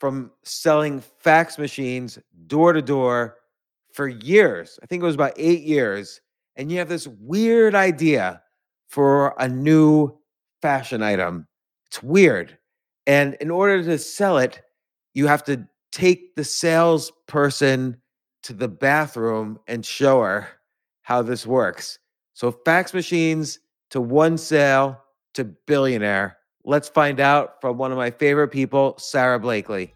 from selling fax machines door to door for years? I think it was about eight years. And you have this weird idea for a new fashion item. It's weird. And in order to sell it, you have to take the salesperson to the bathroom and show her how this works. So, fax machines to one sale to billionaire. Let's find out from one of my favorite people, Sara Blakely.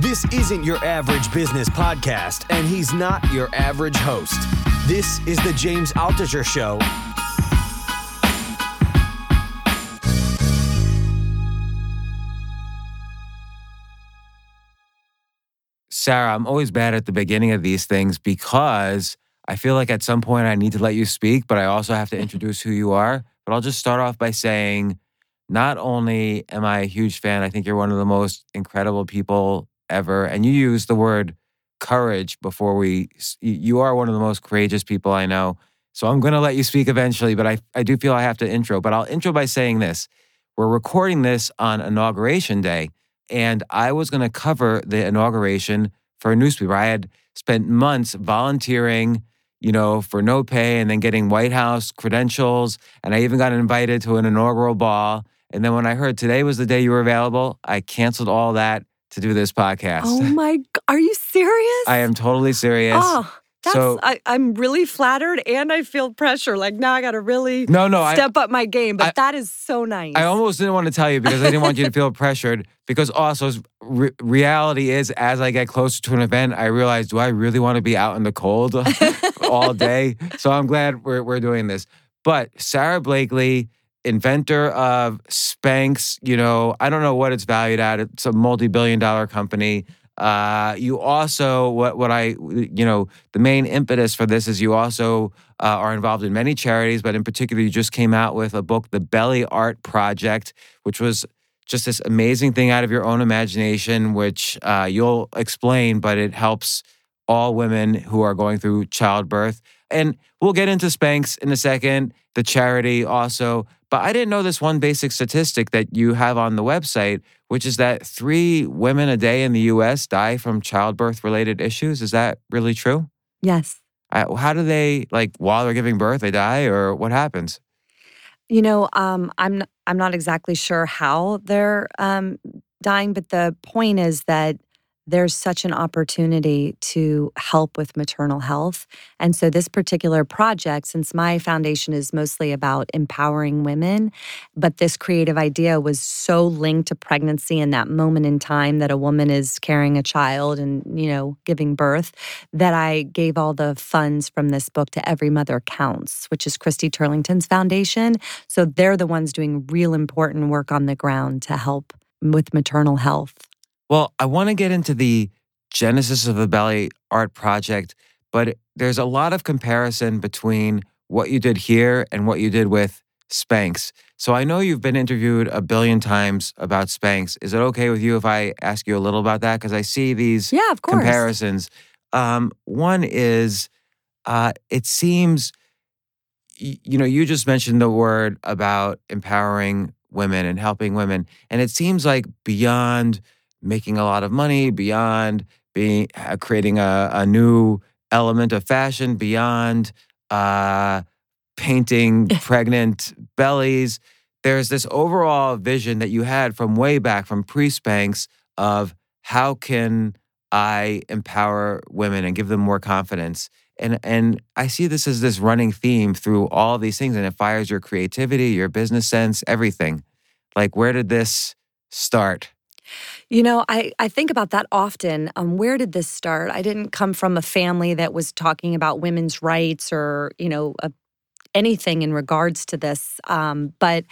This isn't your average business podcast, and he's not your average host. This is the James Altucher Show. Sara, I'm always bad at the beginning of these things because I feel like at some point I need to let you speak, but I also have to mm-hmm. introduce who you are. But I'll just start off by saying not only am I a huge fan, I think you're one of the most incredible people ever. And you use the word courage before we, you are one of the most courageous people I know. So I'm going to let you speak eventually, but I, I do feel I have to intro. But I'll intro by saying this We're recording this on Inauguration Day, and I was going to cover the inauguration for a newspaper. I had spent months volunteering you know, for no pay and then getting White House credentials. And I even got invited to an inaugural ball. And then when I heard today was the day you were available, I canceled all that to do this podcast. Oh my, God. are you serious? I am totally serious. Oh. That's, so I, am really flattered and I feel pressure. Like now I got to really no, no, step I, up my game. But I, that is so nice. I almost didn't want to tell you because I didn't want you to feel pressured. Because also, re- reality is, as I get closer to an event, I realize, do I really want to be out in the cold all day? So I'm glad we're, we're doing this. But Sara Blakely, inventor of Spanx, you know, I don't know what it's valued at. It's a multi billion dollar company. Uh, you also, what, what I, you know, the main impetus for this is you also uh, are involved in many charities, but in particular, you just came out with a book, The Belly Art Project, which was just this amazing thing out of your own imagination, which uh, you'll explain, but it helps all women who are going through childbirth. And we'll get into Spanx in a second, the charity also. But I didn't know this one basic statistic that you have on the website, which is that three women a day in the US die from childbirth related issues. Is that really true? Yes. I, how do they, like, while they're giving birth, they die, or what happens? You know, um, I'm I'm not exactly sure how they're um, dying, but the point is that there's such an opportunity to help with maternal health. And so, this particular project, since my foundation is mostly about empowering women, but this creative idea was so linked to pregnancy and that moment in time that a woman is carrying a child and, you know, giving birth, that I gave all the funds from this book to Every Mother Counts, which is Christy Turlington's foundation. So, they're the ones doing real important work on the ground to help with maternal health. Well, I want to get into the genesis of the Belly Art Project, but there's a lot of comparison between what you did here and what you did with Spanx. So I know you've been interviewed a billion times about Spanx. Is it okay with you if I ask you a little about that? Because I see these yeah, of course. comparisons. Um, one is, uh, it seems, you know, you just mentioned the word about empowering women and helping women, and it seems like beyond making a lot of money, beyond being uh, creating a, a new element of fashion, beyond uh, painting pregnant bellies. there's this overall vision that you had from way back from pre Spanx of how can I empower women and give them more confidence. And and I see this as this running theme through all these things, and it fires your creativity, your business sense, everything. Like, where did this start? You know, I, I think about that often. Um, where did this start? I didn't come from a family that was talking about women's rights or, you know, a, anything in regards to this. Um, but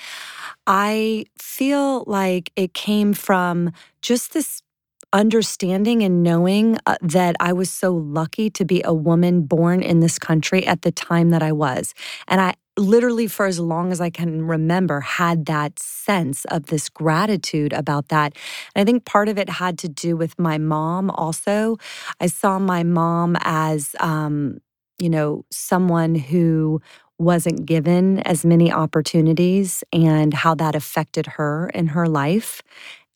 I feel like it came from just this understanding and knowing uh, that I was so lucky to be a woman born in this country at the time that I was. And I literally, for as long as I can remember, had that sense of this gratitude about that. And I think part of it had to do with my mom also. I saw my mom as, um, you know, someone who wasn't given as many opportunities and how that affected her in her life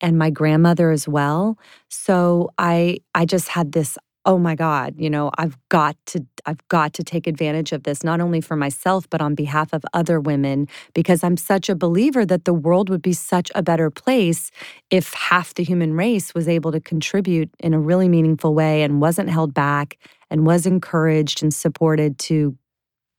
and my grandmother as well. So I I just had this oh my god, you know, I've got to I've got to take advantage of this not only for myself but on behalf of other women because I'm such a believer that the world would be such a better place if half the human race was able to contribute in a really meaningful way and wasn't held back and was encouraged and supported to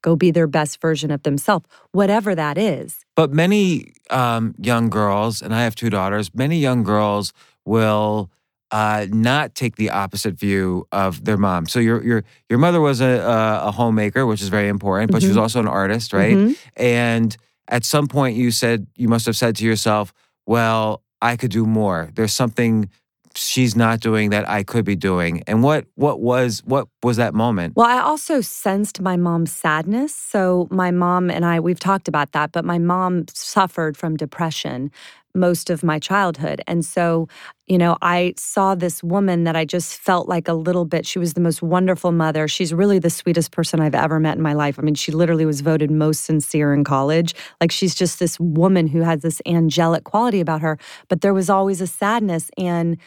go be their best version of themselves, whatever that is. But many um, young girls, and I have two daughters, many young girls will uh, not take the opposite view of their mom. So your your your mother was a, a, homemaker, which is very important, but mm-hmm. she was mm-hmm. also an artist, right? Mm-hmm. And at some point, you said you must have said to yourself, "Well, I could do more. There's something she's not doing that I could be doing. And what what was what was that moment? Well, I also sensed my mom's sadness. So my mom and I we've talked about that, but my mom suffered from depression most of my childhood. And so, you know, I saw this woman that I just felt like a little bit. She was the most wonderful mother. She's really the sweetest person I've ever met in my life. I mean, she literally was voted most sincere in college. Like she's just this woman who has this angelic quality about her, but there was always a sadness and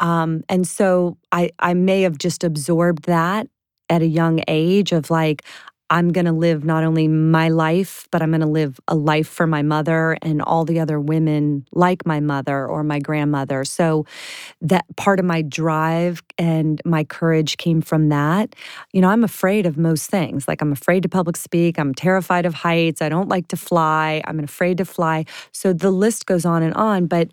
um and so I I may have just absorbed that at a young age of like I'm going to live not only my life, but I'm going to live a life for my mother and all the other women like my mother or my grandmother. So that part of my drive and my courage came from that. You know, I'm afraid of most things. Like I'm afraid to public speak, I'm terrified of heights, I don't like to fly, I'm afraid to fly. So the list goes on and on, but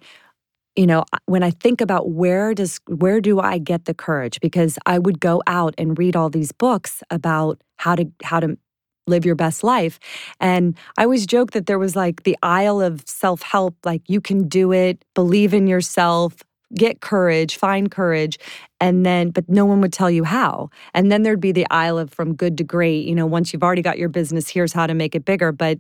you know when i think about where does where do i get the courage? Because i would go out and read all these books about how to how to live your best life. And i always joke that there was like the aisle of self-help like you can do it believe in yourself get courage find courage and then but no one would tell you how. And then there'd be the aisle of from good to great you know once you've already got your business here's how to make it bigger. But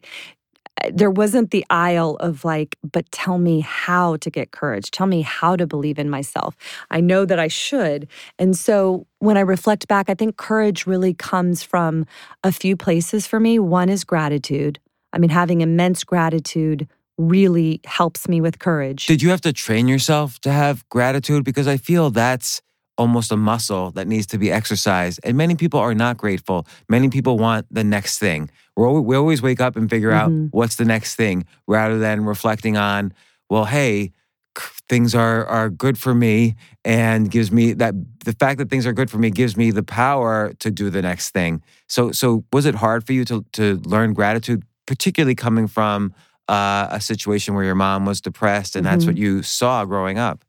there wasn't the aisle of like, but tell me how to get courage. Tell me how to believe in myself. I know that I should. And so when I reflect back, I think courage really comes from a few places for me. One is gratitude. I mean, having immense gratitude really helps me with courage. Did you have to train yourself to have gratitude? Because I feel that's almost a muscle that needs to be exercised. And many people are not grateful. Many people want the next thing. We're, we always wake up and figure mm-hmm. out what's the next thing rather than reflecting on, well, hey, things are are good for me and gives me that the fact that things are good for me gives me the power to do the next thing. So so was it hard for you to to learn gratitude particularly coming from uh, a situation where your mom was depressed and mm-hmm. that's what mm-hmm. you saw growing up?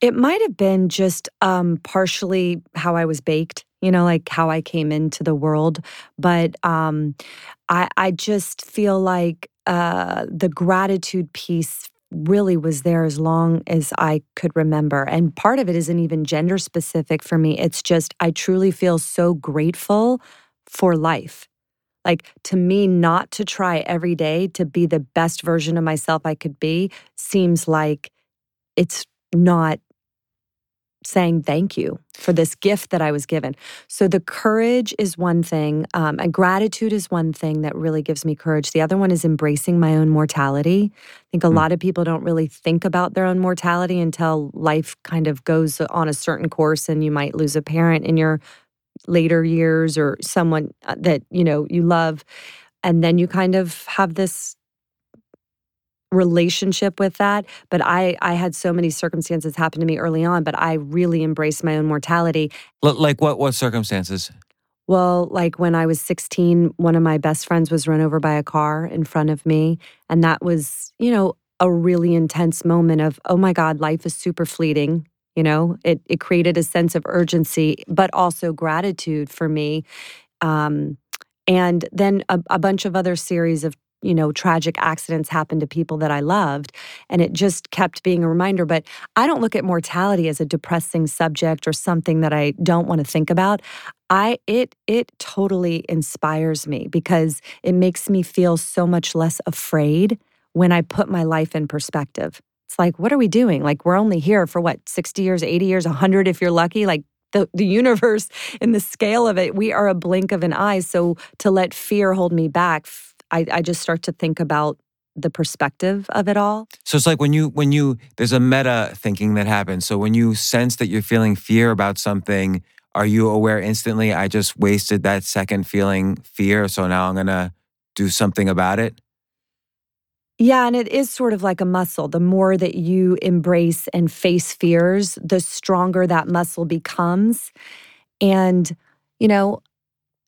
It might have been just um, partially how I was baked, you know, like how I came into the world. But um, I, I just feel like uh, the gratitude piece really was there as long as I could remember. And part of it isn't even gender specific for me. It's just, I truly feel so grateful for life like to me, not to try every day to be the best version of myself I could be seems like it's not saying thank you for this gift that I was given. So the courage is one thing, um, and gratitude is one thing that really gives me courage. The other one is embracing my own mortality. I think a mm. lot of people don't really think about their own mortality until life kind of goes on a certain course, and you might lose a parent in your later years or someone uh, that you know you love and then you kind of have this relationship with that but i i had so many circumstances happen to me early on but i really embraced my own mortality L- like what? What circumstances? well like when i was 16 one of my best friends was run over by a car in front of me and that was you know a really intense moment of oh my god life is super fleeting you know it it created a sense of urgency but also gratitude for me um and then a, a bunch of other series of you know tragic accidents happen to people that i loved and it just kept being a reminder but i don't look at mortality as a depressing subject or something that i don't want to think about. I it it totally inspires me because it makes me feel so much less afraid when i put my life in perspective. It's like what are we doing? Like we're only here for what 60 years 80 years 100 if you're lucky? Like the, the universe in the scale of it we are a blink of an eye so to let fear hold me back I, I just start to think about the perspective of it all So it's like when you when you there's a meta thinking that happens. So when you sense that you're feeling fear about something, are you aware instantly? I just wasted that second feeling fear, so now I'm gonna do something about it. Yeah, and it is sort of like a muscle. The more that you embrace and face fears, the stronger that muscle becomes. And, you know,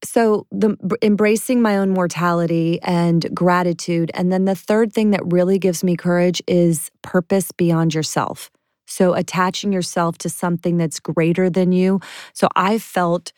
so the embracing my own mortality and gratitude. And then the third thing that really gives me courage is purpose beyond yourself. So attaching yourself to something that's greater than you. So I felt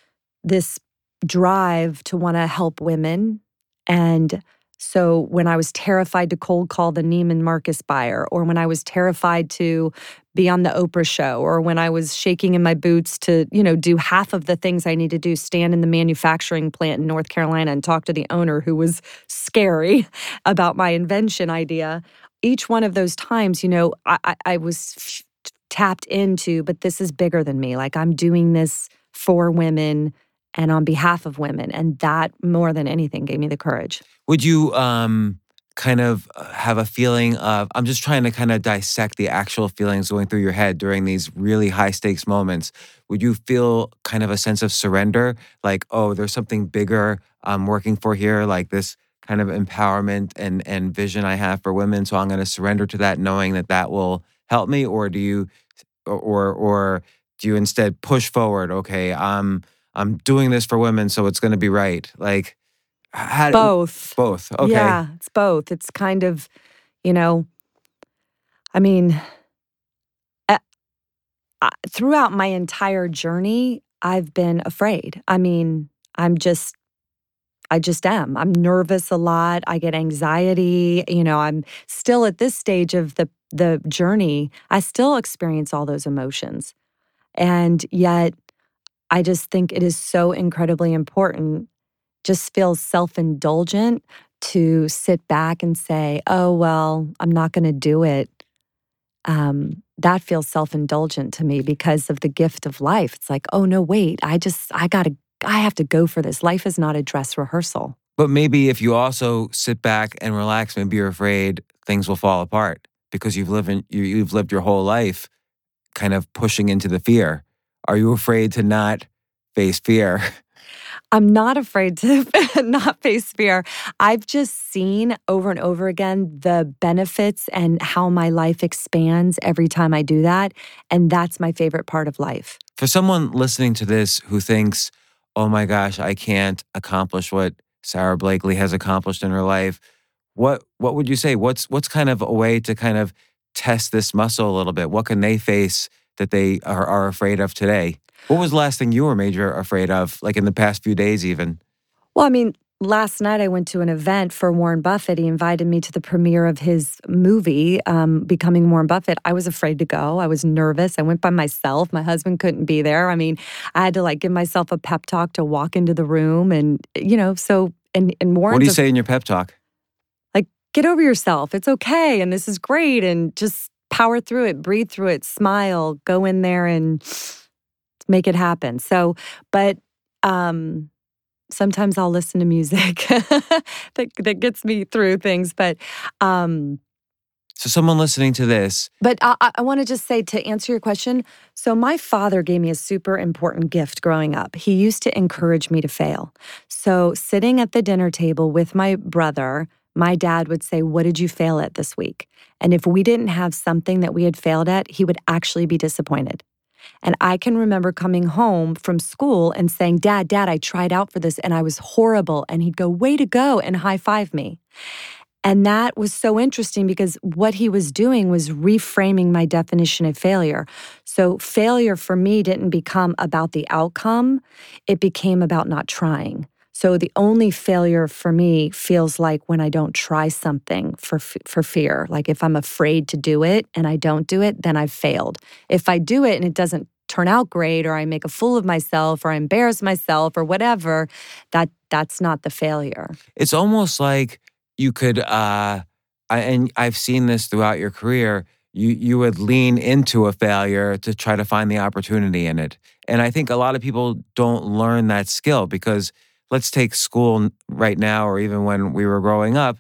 this drive to want to help women and so when I was terrified to cold call the Neiman Marcus buyer, or when I was terrified to be on the Oprah show, or when I was shaking in my boots to, you know, do half of the things I need to do, stand in the manufacturing plant in North Carolina and talk to the owner who was scary about my invention idea. Each one of those times, you know, I, I, was f- tapped into, but this is bigger than me. Like I'm doing this for women and on behalf of women. And that more than anything gave me the courage. Would you um kind of uh, have a feeling of I'm just trying to kind of dissect the actual feelings going through your head during these really high stakes moments. Would you feel kind of a sense of surrender? Like oh there's something bigger I'm working for here like this kind of empowerment and and vision I have for women so I'm going to surrender to that knowing that that will help me? Or do you or or do you instead push forward okay I'm I'm doing this for women so it's going to be right? Like how, Both. both okay Yeah, it's both. It's kind of, you know, I mean, uh, uh, throughout my entire journey, I've been afraid. I mean, I'm just, I just am. I'm nervous a lot. I get anxiety. You know, I'm still at this stage of the the journey. I still experience all those emotions, and yet, I just think it is so incredibly important. Just feels self indulgent to sit back and say, "Oh well, I'm not going to do it." um, that feels self indulgent to me because of the gift of life. It's like, oh no, wait, I just, I gotta, I have to go for this. Life is not a dress rehearsal. But maybe if you also sit back and relax, maybe you're afraid things will fall apart because you've lived in, you, you've lived your whole life kind of pushing into the fear. Are you afraid to not face fear? I'm not afraid to not face fear. I've just seen over and over again the benefits and how my life expands every time I do that. And that's my favorite part of life. For someone listening to this who thinks, "Oh my gosh, I can't accomplish what Sara Blakely has accomplished in her life," what what would you say? What's what's kind of a way to kind of test this muscle a little bit? What can they face that they are, are afraid of today? What was the last thing you were major afraid of, like in the past few days, even? Well, I mean, last night I went to an event for Warren Buffett. He invited me to the premiere of his movie, um, Becoming Warren Buffett. I was afraid to go. I was nervous. I went by myself. My husband couldn't be there. I mean, I had to like give myself a pep talk to walk into the room, and you know, so and and Warren. What do you say in your pep talk? Like, get over yourself. It's okay, and this is great, and just power through it, breathe through it, smile, go in there and make it happen. So, but um sometimes I'll listen to music that that gets me through things, but um So, someone listening to this, but I, I want to just say to answer your question. So, my father gave me a super important gift growing up. He used to encourage me to fail. So, sitting at the dinner table with my brother, my dad would say, What did you fail at this week? And if we didn't have something that we had failed at, he would actually be disappointed. And I can remember coming home from school and saying, Dad, Dad, I tried out for this and I was horrible. And he'd go, Way to go, and high five me. And that was so interesting because what he was doing was reframing my definition of failure. So, failure for me didn't become about the outcome, it became about not trying. So the only failure for me feels like when I don't try something for for fear. Like if I'm afraid to do it and I don't do it, then I've failed. If I do it and it doesn't turn out great or I make a fool of myself or I embarrass myself or whatever, that that's not the failure. It's almost like you could uh I, and I've seen this throughout your career, you you would lean into a failure to try to find the opportunity in it. And I think a lot of people don't learn that skill because let's take school right now or even when we were growing up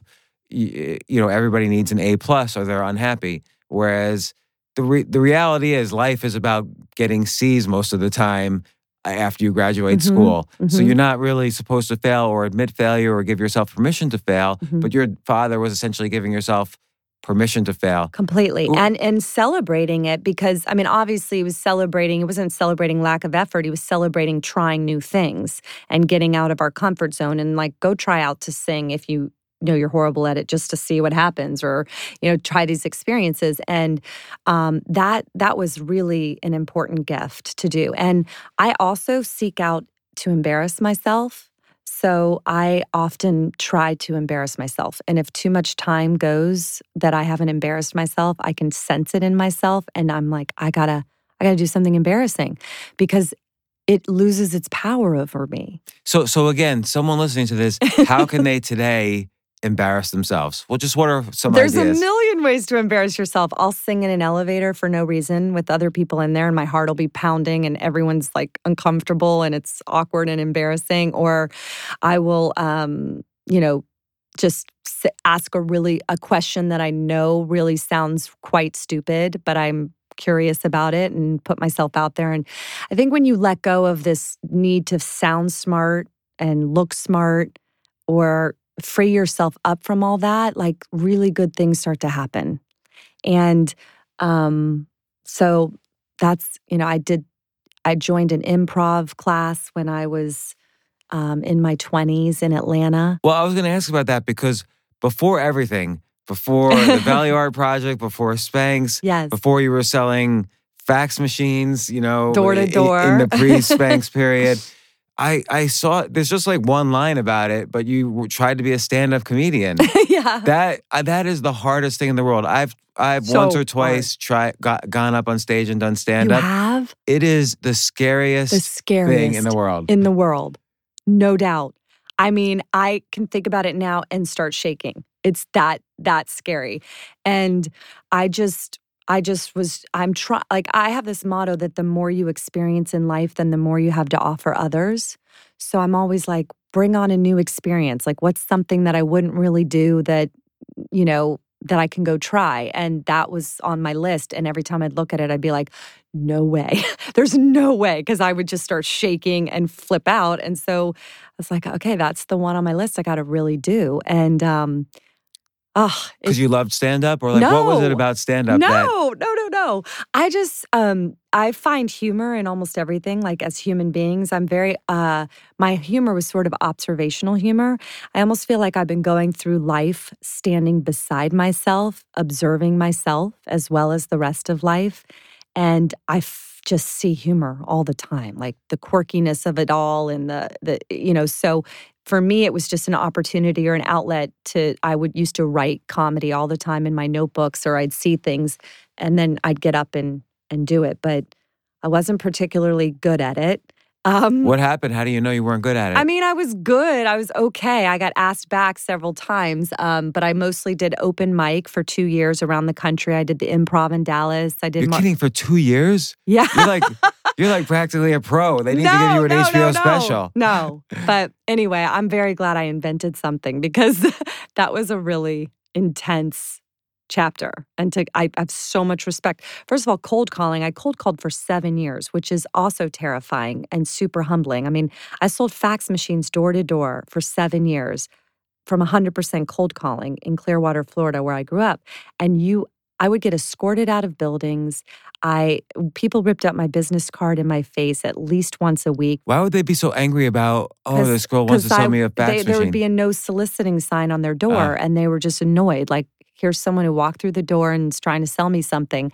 you, you know everybody needs an a plus or they're unhappy whereas the re- the reality is life is about getting c's most of the time after you graduate Mhm, school so mhm. you're not really supposed to fail or admit failure or give yourself permission to fail Mhm. but your father was essentially giving yourself permission to fail Completely. Ooh. And and celebrating it because I mean obviously he was celebrating it wasn't celebrating lack of effort, he was celebrating trying new things and getting out of our comfort zone and like go try out to sing if you know you're horrible at it just to see what happens or you know try these experiences and um, that that was really an important gift to do and i also seek out to embarrass myself so I often try to embarrass myself. And if too much time goes that I haven't embarrassed myself, I can sense it in myself and I'm like I got to I got to do something embarrassing because it loses its power over me. so so again someone listening to this how can they today embarrass themselves well just what are some There's ideas a million ways to embarrass yourself. I'll sing in an elevator for no reason with other people in there, and my heart will be pounding, and everyone's like uncomfortable and it's awkward and embarrassing. Or I will, um, you know, just ask a really a question that I know really sounds quite stupid, but I'm curious about it and put myself out there. And I think when you let go of this need to sound smart and look smart, or free yourself up from all that, like really good things start to happen. And um, so that's, you know, I did, I joined an improv class when I was um, in my 20s in Atlanta. Well, I was going to ask about that because before everything, before the Belly Art Project, before Spanx, Yes. before you were selling fax machines, you know, Door to door. in the pre-Spanx period, I I saw there's just like one line about it, but you tried to be a stand-up comedian. yeah. that uh, that is the hardest thing in the world. I've I've So once or twice tried got gone up on stage and done you stand-up. have It is the scariest the scariest thing in the world. in the world. No doubt. I mean, I can think about it now and start shaking. It's that that scary. And I just I just was I'm trying, like I have this motto that the more you experience in life then the more you have to offer others. So I'm always like bring on a new experience. Like what's something that I wouldn't really do that you know that I can go try and that was on my list and every time I'd look at it I'd be like no way. There's no way because I would just start shaking and flip out. And so I was like, okay, that's the one on my list I got to really do. And um, Because you loved stand-up, or like what was it about stand-up that no, no, no, no. I just um I find humor in almost everything. Like as human beings, I'm very uh my humor was sort of observational humor. I almost feel like I've been going through life standing beside myself, observing myself as well as the rest of life. And I f- just see humor all the time, like the quirkiness of it all and the the you know, so for me it was just an opportunity or an outlet to I would used to write comedy all the time in my notebooks or I'd see things and then I'd get up and and do it, but I wasn't particularly good at it. Um What happened? How do you know you weren't good at it? I mean, I was good. I was okay. I got asked back several times, um, but I mostly did open mic for two years around the country. I did the improv in Dallas. I did You're Mar- kidding for two years? Yeah. You're like you're like practically a pro. They need to give you an no, HBO no, no. special. No. But anyway, I'm very glad I invented something because that was a really intense chapter. And to I, I have so much respect. First of all, cold calling. I cold called for seven years, which is also terrifying and super humbling. I mean, I sold fax machines door to door for seven years. from 100% cold calling in Clearwater, Florida, where I grew up. And you, I would get escorted out of buildings. I people ripped up my business card in my face at least once a week. Why would they be so angry about? Oh, this girl wants to sell I- me a fax they, machine. There would be a no soliciting sign on their door, Ah. and they were just annoyed. Like, here's someone who walked through the door and is trying to sell me something.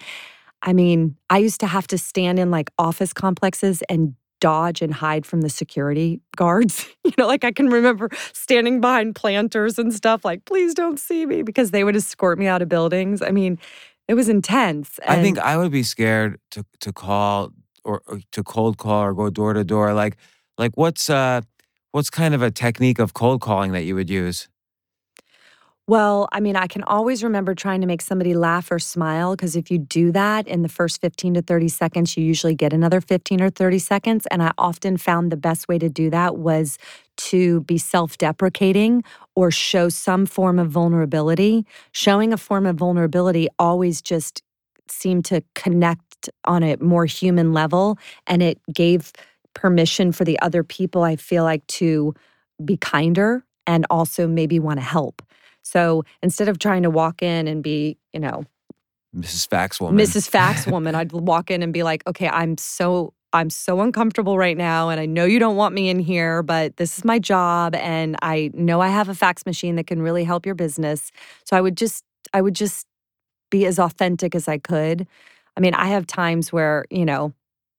I mean, I used to have to stand in like office complexes and dodge and hide from the security guards. you know, like I can remember standing behind planters and stuff, like, please don't see me, because they would escort me out of buildings. I mean, it was intense. I think I would be scared to to call or, or to cold call or go door to door. Like like what's uh what's kind of a technique of cold calling that you would use? Well, I mean, I can always remember trying to make somebody laugh or smile because if you do that in the first 15 to 30 seconds, you usually get another 15 or 30 seconds. And I often found the best way to do that was to be self deprecating or show some form of vulnerability. Showing a form of vulnerability always just seemed to connect on a more human level and it gave permission for the other people, I feel like, to be kinder and also maybe want to help. So instead of trying to walk in and be, you know, Mrs. Fax woman. Mrs. Fax woman, I'd walk in and be like, okay, I'm so I'm so uncomfortable right now and I know you don't want me in here, but this is my job and I know I have a fax machine that can really help your business. So I would just I would just be as authentic as I could. I mean, I have times where, you know,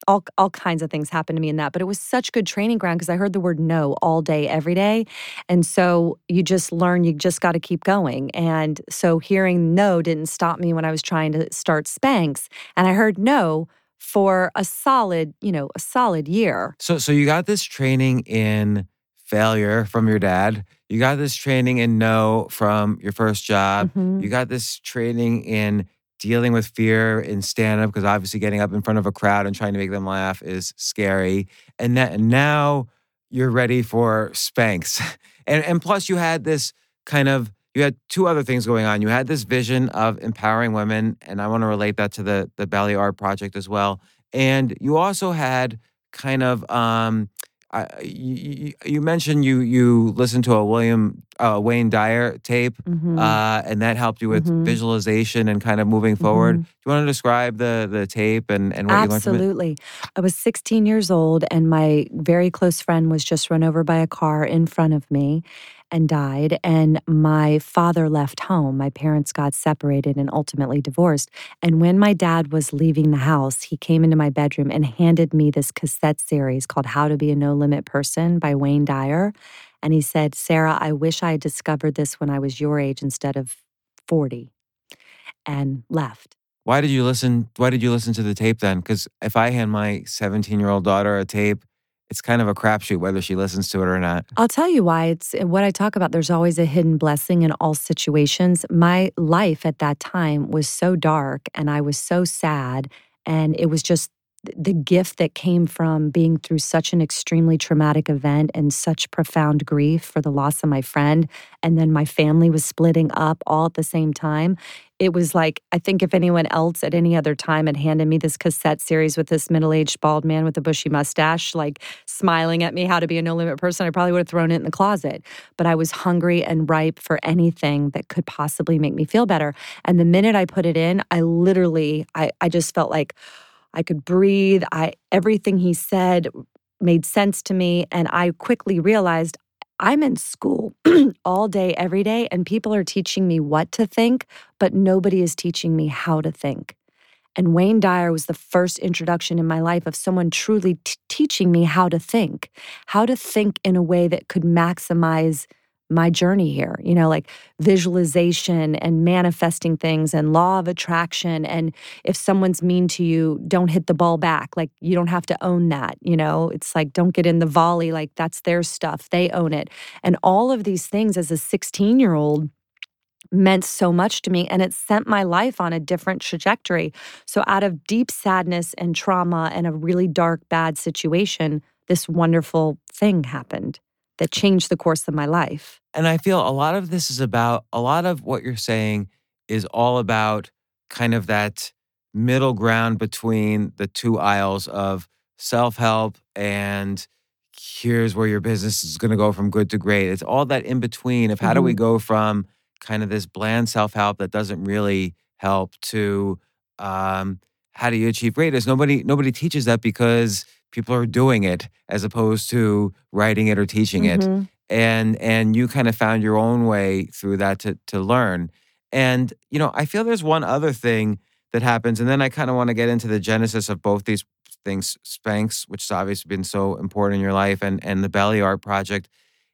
all all kinds of things happen to me in that, but it was such good training ground because I heard the word no all day every day. And so you just learn you just got to keep going. And so hearing no didn't stop me when I was trying to start Spanx. And I heard no for a solid, you know, a solid year. So so you got this training in failure from your dad. You got this training in no from your first job. Mhm. You got this training in dealing with fear in stand up because obviously getting up in front of a crowd and trying to make them laugh is scary. And that now you're ready for Spanx. And and plus you had this kind of you had two other things going on. You had this vision of empowering women, and I want to relate that to the the Belly Art Project as well. And you also had kind of um, I, you, you- mentioned you you listened to a William uh, Wayne Dyer tape, Mhm. uh, and that helped you with Mhm. visualization and kind of moving forward. Mhm. Do you want to describe the the tape and and what you learned from it? Absolutely. I was 16 years old, and my very close friend was just run over by a car in front of me and died. And my father left home. My parents got separated and ultimately divorced. And when my dad was leaving the house, he came into my bedroom and handed me this cassette series called How to Be a No Limit Person by Wayne Dyer. And he said, Sara, I wish I had discovered this when I was your age instead of 40, and left. Why did you listen? Why did you listen to the tape then? Because if I hand my 17 year old daughter a tape, it's kind of a crapshoot whether she listens to it or not. I'll tell you why. It's what I talk about. There's always a hidden blessing in all situations. My life at that time was so dark and I was so sad. And it was just the gift that came from being through such an extremely traumatic event and such profound grief for the loss of my friend. And then my family was splitting up all at the same time. It was like, I think if anyone else at any other time had handed me this cassette series with this middle aged bald man with a bushy mustache, like smiling at me how to be a no limit person, I probably would have thrown it in the closet. But I was hungry and ripe for anything that could possibly make me feel better. And the minute I put it in, I literally, I, I just felt like I could breathe. I everything he said made sense to me. And I quickly realized I'm in school all day, every day, and people are teaching me what to think, but nobody is teaching me how to think. And Wayne Dyer was the first introduction in my life of someone truly t- teaching me how to think, how to think in a way that could maximize my journey here, you know, like visualization and manifesting things and law of attraction. And if someone's mean to you, don't hit the ball back. Like you don't have to own that, you know, it's like don't get in the volley, like that's their stuff, they own it. And all of these things as a 16 year old meant so much to me and it sent my life on a different trajectory. So out of deep sadness and trauma and a really dark bad situation, this wonderful thing happened that changed the course of my life. And I feel a lot of this is about a lot of what you're saying is all about kind of that middle ground between the two aisles of self help and here's where your business is going to go from good to great. It's all that in between of how do we Mhm. go from kind of this bland self help that doesn't really help to um, how do you achieve greatness? Nobody nobody teaches that because people are doing it as opposed to writing it or teaching it. Mhm. and and you kind of found your own way through that to to learn. And you know i feel there's one other thing that happens and then i kind of want to get into the genesis of both these things spanx which has obviously been so important in your life and and the belly art project.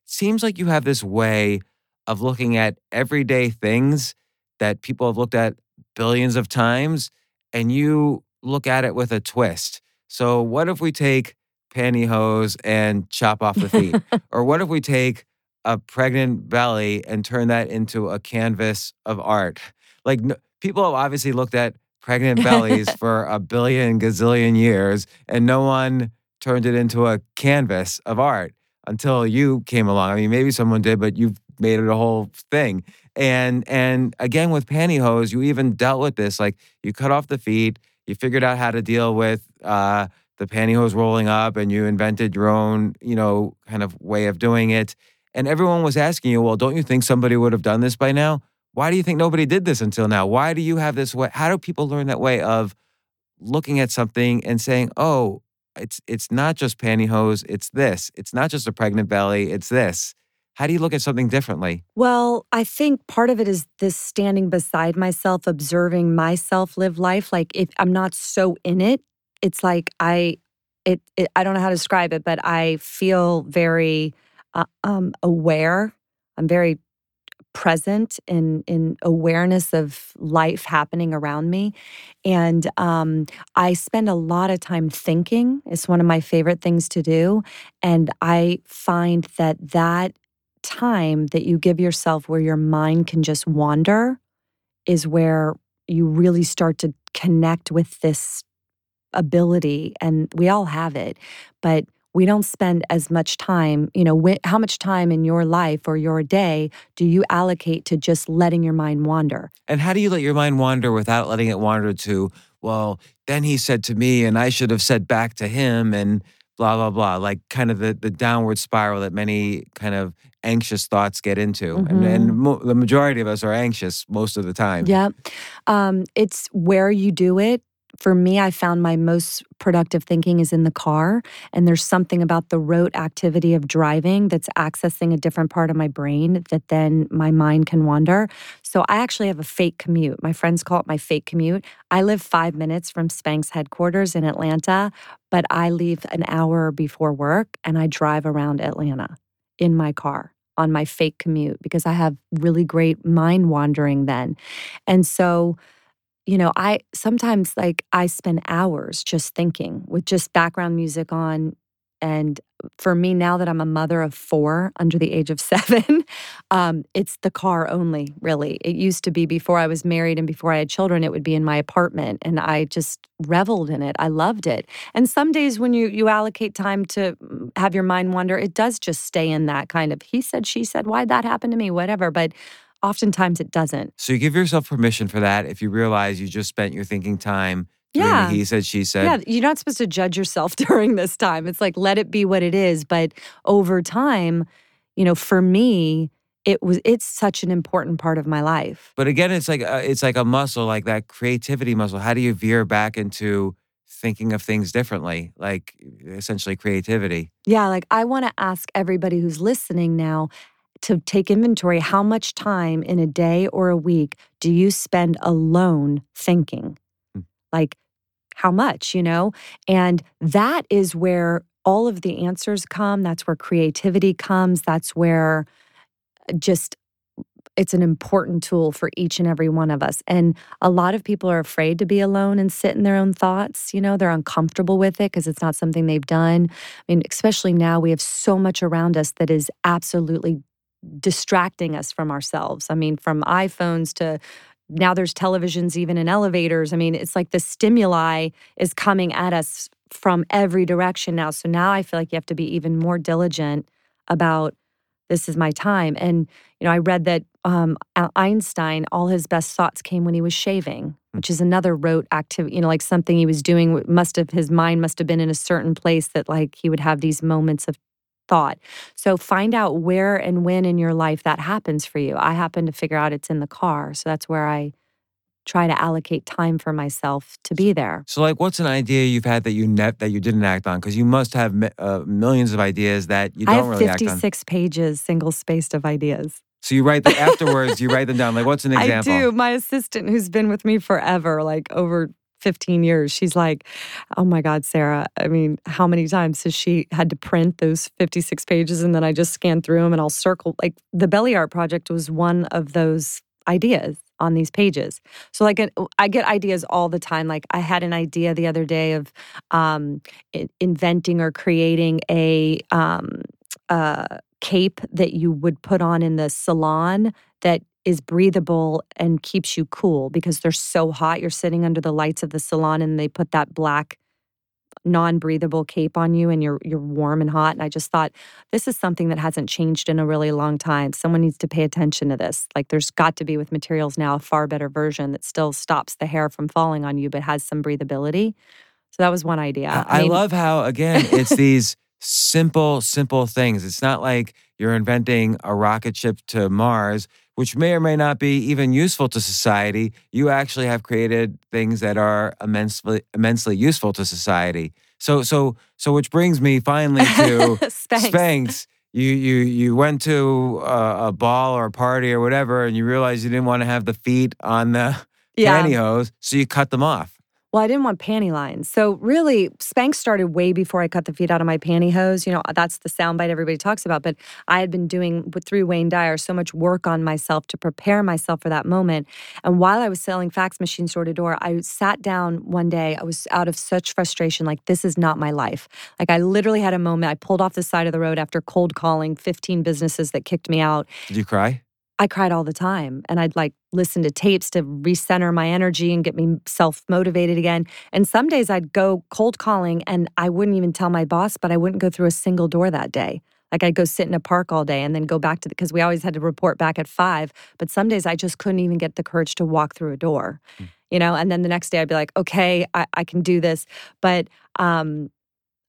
It seems like you have this way of looking at everyday things that people have looked at billions of times and you look at it with a twist so what if we take pantyhose and chop off the feet or what if we take a pregnant belly and turn that into a canvas of art? Like n- people have obviously looked at pregnant bellies for a billion gazillion years, and no one turned it into a canvas of art until you came along. I mean, maybe someone did, but you've made it a whole thing. And and again with pantyhose, you even dealt with this. Like you cut off the feet, you figured out how to deal with uh, the pantyhose rolling up, and you invented your own, you know, kind of way of doing it. And everyone was asking you, well, don't you think somebody would have done this by now? Why do you think nobody did this until now? Why do you have this way? How do people learn that way of looking at something and saying, oh, it's it's not just pantyhose, it's this. It's not just a pregnant belly, it's this. How do you look at something differently? Well, I think part of it is this standing beside myself, observing myself live life. Like if I'm not so in it, it's like I, it, it I don't know how to describe it, but I feel very uh, um, aware. I'm very present in in awareness of life happening around me and um, i spend a lot of time thinking it's one of my favorite things to do and i find that that time that you give yourself where your mind can just wander is where you really start to connect with this ability and we all have it but we don't spend as much time you know wh- how much time in your life or your day do you allocate to just letting your mind wander And how do you let your mind wander without letting it wander to, well, then he said to me, and I should have said back to him, and blah, blah, blah. Like kind of the, the downward spiral that many kind of anxious thoughts get into. And, and mo- the majority of us are anxious most of the time. yeah um, it's where you do it. For me i found my most productive thinking is in the car and there's something about the rote activity of driving that's accessing a different part of my brain that then my mind can wander. So i actually have a fake commute. My friends call it my fake commute. I live five minutes from spanx headquarters in atlanta but i leave an hour before work and i drive around atlanta in my car on my fake commute because i have really great mind wandering then and so you know, I sometimes like I spend hours just thinking with just background music on. And for me, now that I'm a mother of four under the age of seven, um, it's the car only, really. It used to be before I was married and before I had children, it would be in my apartment. And I just reveled in it. I loved it. And some days when you you allocate time to mm, have your mind wander, it does just stay in that kind of he said, she said, why'd that happen to me? Whatever. But oftentimes it doesn't. So you give yourself permission for that if you realize you just spent your thinking time Yeah. he said, she said. Yeah, you're not supposed to judge yourself during this time. It's like let it be what it is. But over time, you know, for me, it was it's such an important part of my life. But again, it's like a, it's like a muscle, like that creativity muscle. How do you veer back into thinking of things differently, like essentially creativity? Yeah, like I want to ask everybody who's listening now to take inventory how much time in a day or a week do you spend alone thinking? Like how much, you know? And that is where all of the answers come. That's where creativity comes. That's where uh, just it's an important tool for each and every one of us. And a lot of people are afraid to be alone and sit in their own thoughts. You know, they're uncomfortable with it because it's not something they've done. I mean, especially now, we have so much around us that is absolutely distracting us from ourselves. I mean, from iPhones to now there's televisions even in elevators. I mean, it's like the stimuli is coming at us from every direction now. So now I feel like you have to be even more diligent about this is my time. And, you know, I read that um, Einstein, all his best thoughts came when he was shaving, which is another rote activity, you know, like something he was doing, must have, his mind must have been in a certain place that like he would have these moments of thought. So find out where and when in your life that happens for you. I happen to figure out it's in the car. So that's where I try to allocate time for myself to be there. So, like, what's an idea you've had that you net that you didn't act on? Because you must have uh, millions of ideas that you don't I have really act on. 56 pages single spaced of ideas. So you write them afterwards. you write them down. Like, what's an example? I do. My assistant, who's been with me forever, like over 15 years, she's like, Oh my God, Sara. I mean, how many times has she had to print those 56 pages and then I just scan through them and I'll circle? Like, the Belly Art Project was one of those ideas on these pages. So like I get ideas all the time. Like I had an idea the other day of um, inventing or creating a um, uh, cape that you would put on in the salon that is breathable and keeps you cool because they're so hot. You're sitting under the lights of the salon and they put that black non-breathable cape on you and you're you're warm and hot and I just thought this is something that hasn't changed in a really long time. Someone needs to pay attention to this. Like there's got to be with materials now a far better version that still stops the hair from falling on you but has some breathability. So that was one idea. I, I, I love how again it's these simple, simple things. It's not like you're inventing a rocket ship to Mars, which may or may not be even useful to society. You actually have created things that are immensely, immensely useful to society. So, so, so, which brings me finally to Spanx. Spanx. You, you, you went to a, a, ball or a party or whatever, and you realized you didn't want to have the feet on the yeah. pantyhose, so you cut them off. Well, I didn't want panty lines. So really, Spanx started way before I cut the feet out of my pantyhose. You know, that's the soundbite everybody talks about. But I had been doing through Wayne Dyer so much work on myself to prepare myself for that moment. And while I was selling fax machines door to door, I sat down one day. I was out of such frustration, like this is not my life. Like I literally had a moment. I pulled off the side of the road after cold calling 15 businesses that kicked me out. Did you cry? I cried all the time and I'd like listen to tapes to recenter my energy and get me self motivated again. And some days I'd go cold calling and I wouldn't even tell my boss, but I wouldn't go through a single door that day. Like I'd go sit in a park all day and then go back to the, because we always had to report back at five. But some days I just couldn't even get the courage to walk through a door, mm. you know? And then the next day I'd be like, okay, I, I can do this. But, um,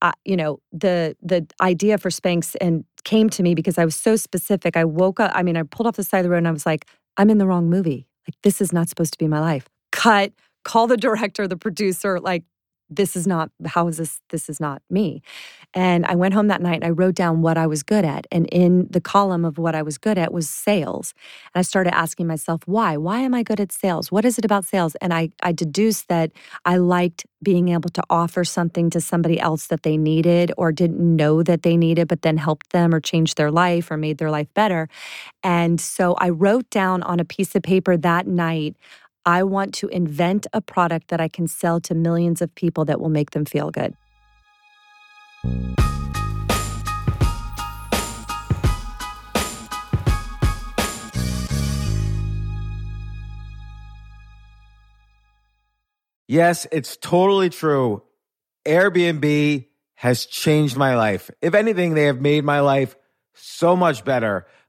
I, you know, the the idea for Spanx and came to me because I was so specific. I woke up, I mean, I pulled off the side of the road and I was like, I'm in the wrong movie. Like, this is not supposed to be my life. Cut, call the director, the producer, like, this is not how is this this is not me. And i went home that night and i wrote down what i was good at. And in the column of what i was good at was sales. And i started asking myself why? Why am i good at sales? What is it about sales? And i i deduced that i liked being able to offer something to somebody else that they needed or didn't know that they needed but then helped them or changed their life or made their life better. And so i wrote down on a piece of paper that night I want to invent a product that I can sell to millions of people that will make them feel good. Yes, it's totally true. Airbnb has changed my life. If anything, they have made my life so much better.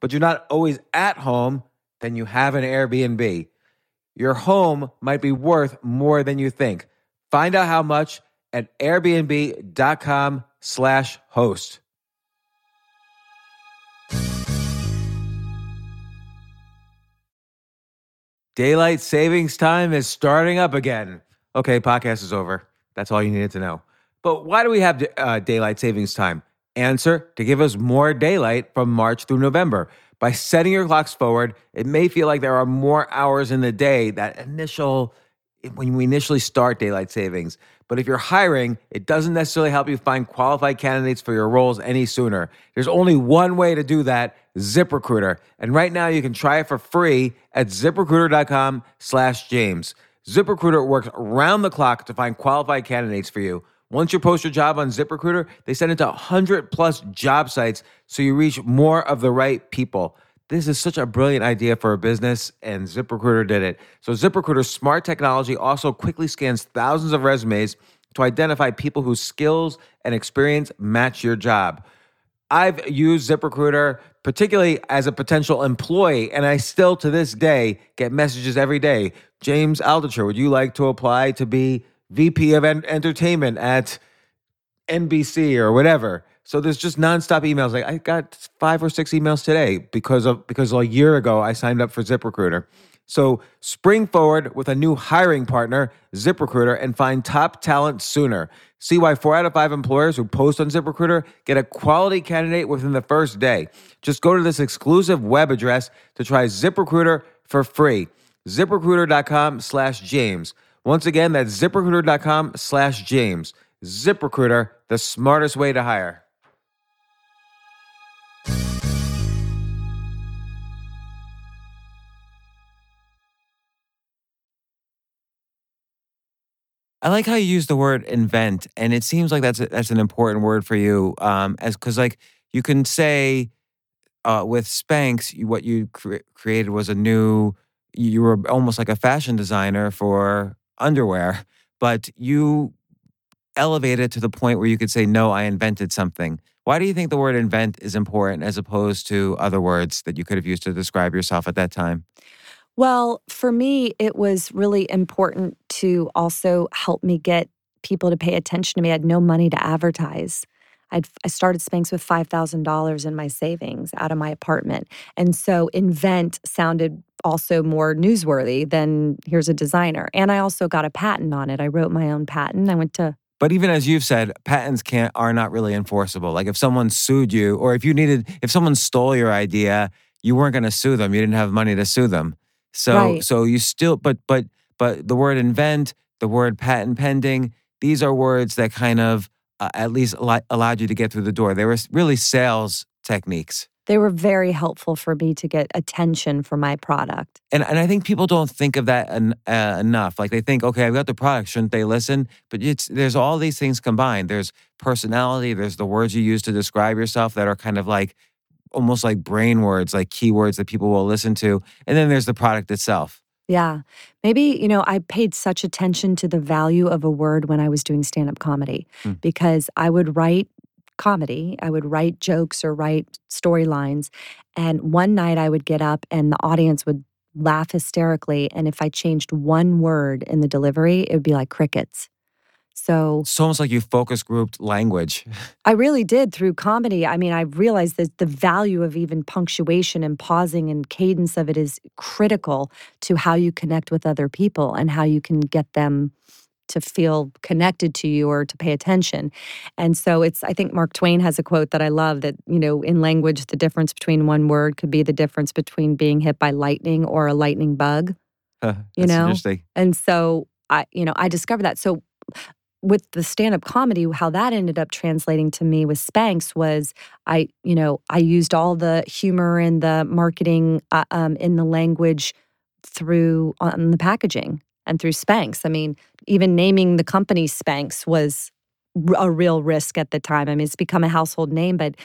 but you're not always at home, then you have an Airbnb. Your home might be worth more than you think. Find out how much at airbnb.com slash host. Daylight savings time is starting up again. Okay, podcast is over. That's all you needed to know. But why do we have uh, daylight savings time? Answer to give us more daylight from March through November. By setting your clocks forward, it may feel like there are more hours in the day, that initial, when we initially start daylight savings. But if you're hiring, it doesn't necessarily help you find qualified candidates for your roles any sooner. There's only one way to do that, ZipRecruiter. And right now you can try it for free at ziprecruiter.com slash James. ZipRecruiter works round the clock to find qualified candidates for you. Once you post your job on ZipRecruiter, they send it to 100 plus job sites so you reach more of the right people. This is such a brilliant idea for a business, and ZipRecruiter did it. So, ZipRecruiter's smart technology also quickly scans thousands of resumes to identify people whose skills and experience match your job. I've used ZipRecruiter particularly as a potential employee, and I still to this day get messages every day. James Altucher, would you like to apply to be VP of Entertainment at NBC or whatever? So there's just nonstop emails. Like I got five or six emails today because of because a year ago I signed up for ZipRecruiter. So spring forward with a new hiring partner, ZipRecruiter, and find top talent sooner. See why four out of five employers who post on ZipRecruiter get a quality candidate within the first day. Just go to this exclusive web address to try ZipRecruiter for free. ZipRecruiter.com slash James. Once again, that's ZipRecruiter.com slash James. ZipRecruiter, the smartest way to hire. I like how you use the word invent, and it seems like that's a, that's an important word for you, um, as because like you can say uh, with Spanx, you, what you cre- created was a new. You were almost like a fashion designer for underwear, but you elevated to the point where you could say, "No, I invented something." Why do you think the word invent is important as opposed to other words that you could have used to describe yourself at that time? Well, for me, it was really important to also help me get people to pay attention to me. I had no money to advertise. I'd, I started Spanx with $5,000 in my savings out of my apartment. And so invent sounded also more newsworthy than here's a designer. And I also got a patent on it. I wrote my own patent. I went to but even as you've said, patents can't are not really enforceable. Like if someone sued you, or if you needed, if someone stole your idea, you weren't going to sue them. You didn't have money to sue them. So Right. so you still but but but the word invent, the word patent pending, these are words that kind of uh, at least allowed you to get through the door. They were really sales techniques. They were very helpful for me to get attention for my product. And and I think people don't think of that en- uh, enough. Like they think, okay, I've got the product, shouldn't they listen? But it's there's all these things combined. There's personality. There's the words you use to describe yourself that are kind of like almost like brain words, like keywords that people will listen to. And then there's the product itself. Yeah. Maybe, you know, I paid such attention to the value of a word when I was doing stand up comedy Mm. because I would write comedy, I would write jokes or write storylines. And one night I would get up and the audience would laugh hysterically. And if I changed one word in the delivery, it would be like crickets. So It's almost like you focus grouped language. I really did through comedy. I mean, I realized that the value of even punctuation and pausing and cadence of it is critical to how you connect with other people and how you can get them to feel connected to you or to pay attention. And so it's, I think Mark Twain has a quote that I love that, you know, in language, the difference between one word could be the difference between being hit by lightning or a lightning bug. That's You know? interesting. And so I, you know, I discovered that. So with the stand-up comedy, how that ended up translating to me with Spanx was I, you know, I used all the humor and the marketing uh, um, in the language through on the packaging and through Spanx. I mean, even naming the company Spanx was a real risk at the time. I mean, it's become a household name, but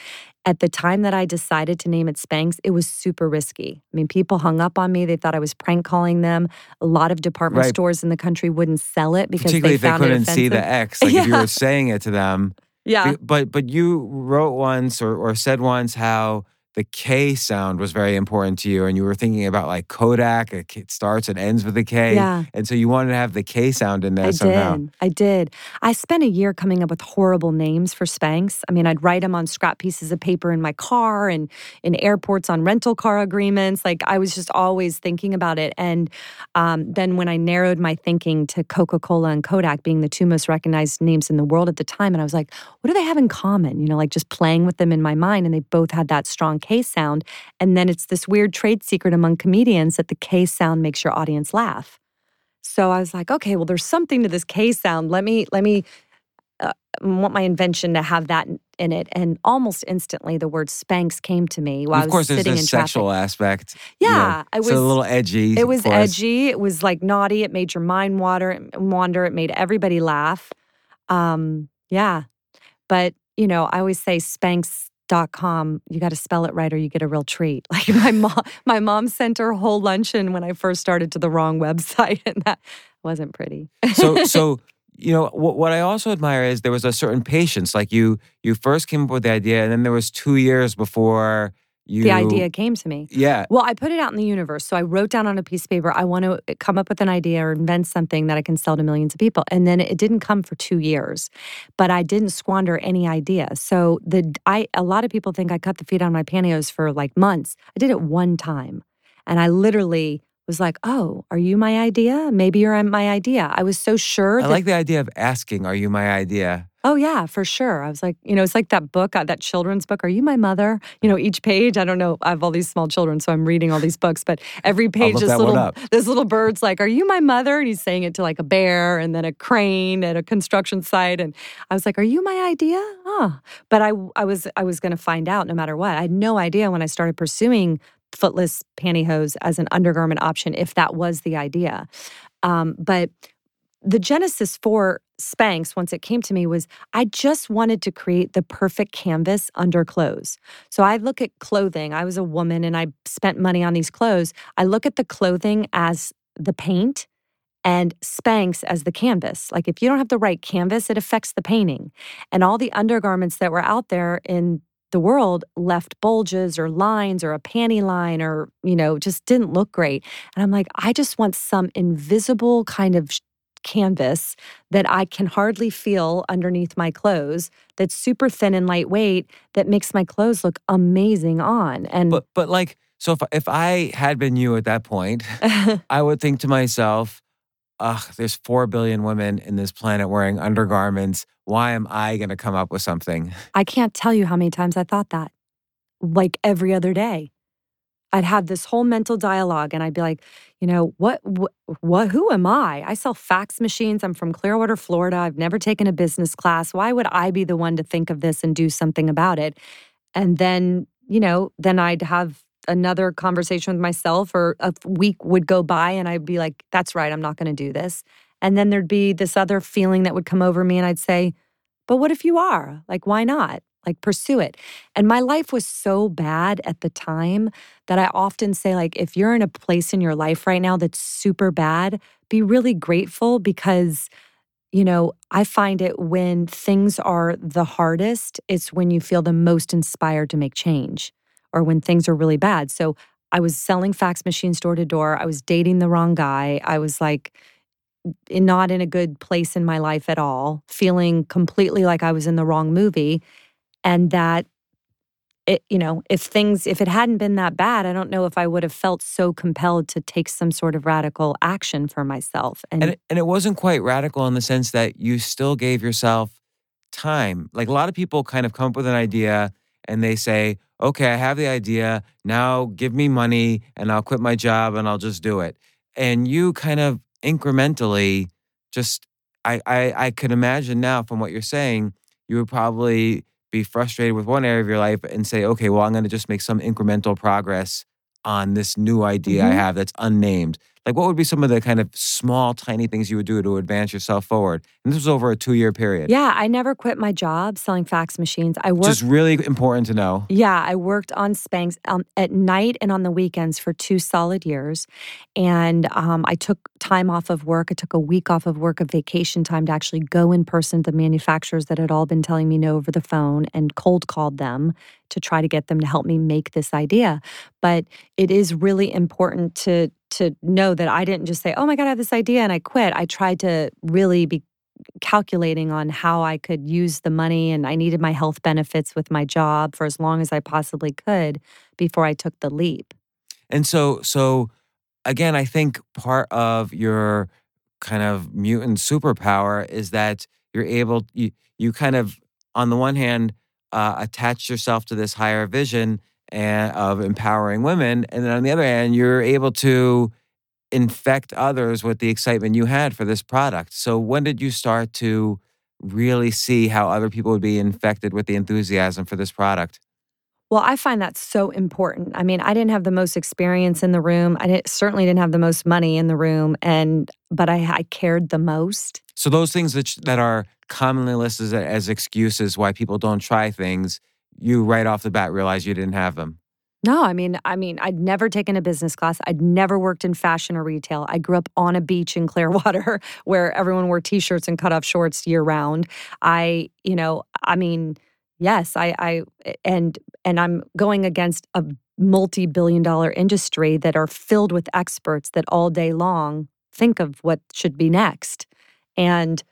at the time that I decided to name it Spanx, it was super risky. I mean, people hung up on me. They thought I was prank calling them. A lot of department Right. stores in the country wouldn't sell it because Particularly they if they couldn't it see the. X. Like if you were saying it to them, Yeah. But but you wrote once or, or said once how the K sound was very important to you, and you were thinking about like Kodak. It starts and ends with a K, Yeah. and so you wanted to have the K sound in there I somehow. did. I did. I spent a year coming up with horrible names for Spanx. I mean, I'd write them on scrap pieces of paper in my car and in airports on rental car agreements. Like I was just always thinking about it. And um, then when I narrowed my thinking to Coca Cola and Kodak being the two most recognized names in the world at the time, and I was like, what do they have in common? You know, like just playing with them in my mind. And they both had that strong K sound. And then it's this weird trade secret among comedians that the K sound makes your audience laugh. So I was like, okay, well, there's something to this K sound. Let me let me uh, want my invention to have that in- it. And almost instantly, the word Spanx came to me while of I was course, sitting a in sexual traffic. aspect. Yeah, I it's a was- little edgy. It was us. edgy. It was like naughty. It made your mind water, wander. It made everybody laugh. Um, yeah, but you know, I always say Spanx.com. You got to spell it right, or you get a real treat. Like my mom, my mom sent her whole luncheon when I first started to the wrong website, and that wasn't pretty. so so you know what, what I also admire is there was a certain patience. Like you you first came up with the idea, and then there was two years before you. the idea came to me. Yeah. Well, I put it out in the universe. So I wrote down on a piece of paper, I want to come up with an idea or invent something that I can sell to millions of people. And then it didn't come for two years, but I didn't squander any idea. So the I a lot of people think I cut the feet on my pantyhose for like months. I did it one time. And I literally was like, oh, are you my idea? Maybe you're my idea. I was so sure I like the idea of asking, "Are you my idea?" Oh yeah, for sure. I was like, you know, it's like that book, uh, that children's book. Are you my mother? You know, each page. I don't know. I have all these small children, so I'm reading all these books. But every page, this little this little bird's like, "Are you my mother?" And he's saying it to like a bear, and then a crane at a construction site. And I was like, "Are you my idea?" Oh, but I I was I was going to find out no matter what. I had no idea when I started pursuing footless pantyhose as an undergarment option if that was the idea. Um, but the genesis for Spanx, once it came to me, was I just wanted to create the perfect canvas under clothes. So I look at clothing. I was a woman and I spent money on these clothes. I look at the clothing as the paint and Spanx as the canvas. Like if you don't have the right canvas, it affects the painting. And all the undergarments that were out there in the world left bulges or lines or a panty line or, you know, just didn't look great. And I'm like, I just want some invisible kind of canvas that I can hardly feel underneath my clothes that's super thin and lightweight that makes my clothes look amazing on. And But but like so if if I had been you at that point, I would think to myself, ugh, there's four billion women in this planet wearing undergarments. Why am I gonna come up with something? I can't tell you how many times I thought that, like every other day. I'd have this whole mental dialogue and I'd be like, you know, what, what, what, who am I? I sell fax machines. I'm from Clearwater, Florida. I've never taken a business class. Why would I be the one to think of this and do something about it? And then, you know, then I'd have another conversation with myself or a week would go by and I'd be like, that's right, I'm not going to do this. And then there'd be this other feeling that would come over me and I'd say, but what if you are? Like, why not? Like, pursue it. And my life was so bad at the time that I often say, like, if you're in a place in your life right now that's super bad, be really grateful because, you know, I find it when things are the hardest, it's when you feel the most inspired to make change or when things are really bad. So I was selling fax machines door to door. I was dating the wrong guy. I was like, not in a good place in my life at all, feeling completely like I was in the wrong movie. And that it, you know, if things, if it hadn't been that bad, I don't know if I would have felt so compelled to take some sort of radical action for myself. And, And it, and it wasn't quite radical in the sense that you still gave yourself time. Like a lot of people kind of come up with an idea and they say, "Okay, I have the idea. Now give me money and I'll quit my job and I'll just do it." And you kind of incrementally just I I I could imagine now from what you're saying, you would probably be frustrated with one area of your life and say, "Okay, well, I'm going to just make some incremental progress on this new idea I Mhm. have that's unnamed." Like what would be some of the kind of small, tiny things you would do to advance yourself forward? And this was over a two year period. Yeah, I never quit my job selling fax machines. I worked. Just really important to know. Yeah, I worked on Spanx um, at night and on the weekends for two solid years. And um, I took time off of work. I took a week off of work of vacation time to actually go in person to the manufacturers that had all been telling me no over the phone and cold called them to try to get them to help me make this idea. But it is really important to to know that I didn't just say, "Oh my god, I have this idea," and I quit. I tried to really be calculating on how I could use the money and I needed my health benefits with my job for as long as I possibly could before I took the leap. And so so again, I think part of your kind of mutant superpower is that you're able you you kind of on the one hand uh, attach yourself to this higher vision and of empowering women and then on the other hand you're able to infect others with the excitement you had for this product. So when did you start to really see how other people would be infected with the enthusiasm for this product well, I find that so important. I mean, I didn't have the most experience in the room. I didn't, certainly didn't have the most money in the room, and but I, I cared the most. So those things that that are commonly listed as excuses why people don't try things, you right off the bat realize you didn't have them. No, I mean, I mean, I'd never taken a business class. I'd never worked in fashion or retail. I grew up on a beach in Clearwater where everyone wore t-shirts and cut off shorts year round. I, you know, I mean, yes, I, I, and and I'm going against a multi-billion dollar industry that are filled with experts that all day long think of what should be next. And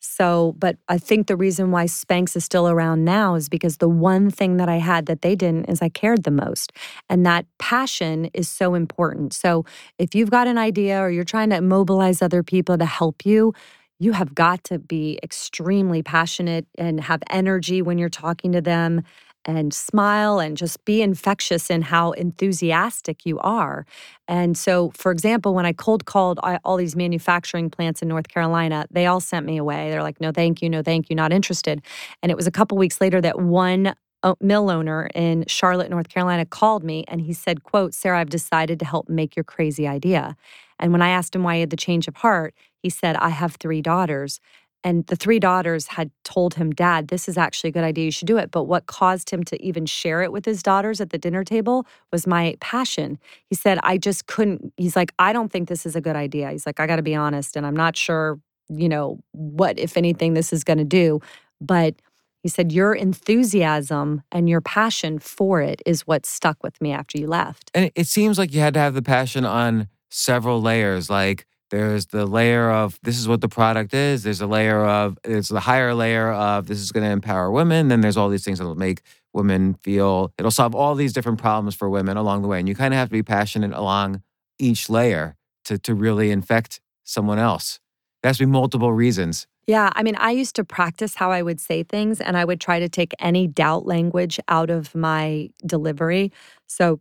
so, but I think the reason why Spanx is still around now is because the one thing that I had that they didn't is I cared the most. And that passion is so important. So, if you've got an idea or you're trying to mobilize other people to help you, you have got to be extremely passionate and have energy when you're talking to them and smile and just be infectious in how enthusiastic you are. And so, for example, when I cold called all these manufacturing plants in North Carolina, they all sent me away. They're like, no, thank you, no, thank you, not interested. And it was a couple weeks later that one uh, mill owner in Charlotte, North Carolina called me and he said, quote, Sara, I've decided to help make your crazy idea. And when I asked him why he had the change of heart, he said, I have three daughters and the three daughters had told him, Dad, this is actually a good idea. You should do it. But what caused him to even share it with his daughters at the dinner table was my passion. He said, I just couldn't. He's like, I don't think this is a good idea. He's like, I got to be honest. And I'm not sure, you know, what, if anything, this is going to do. But he said, Your enthusiasm and your passion for it is what stuck with me after you left. And it seems like you had to have the passion on several layers. Like, there's the layer of this is what the product is. There's a layer of it's the higher layer of this is going to empower women. Then there's all these things that'll make women feel it'll solve all these different problems for women along the way. And you kind of have to be passionate along each layer to to really infect someone else. There has to be multiple reasons. Yeah, I mean, I used to practice how I would say things, and I would try to take any doubt language out of my delivery. So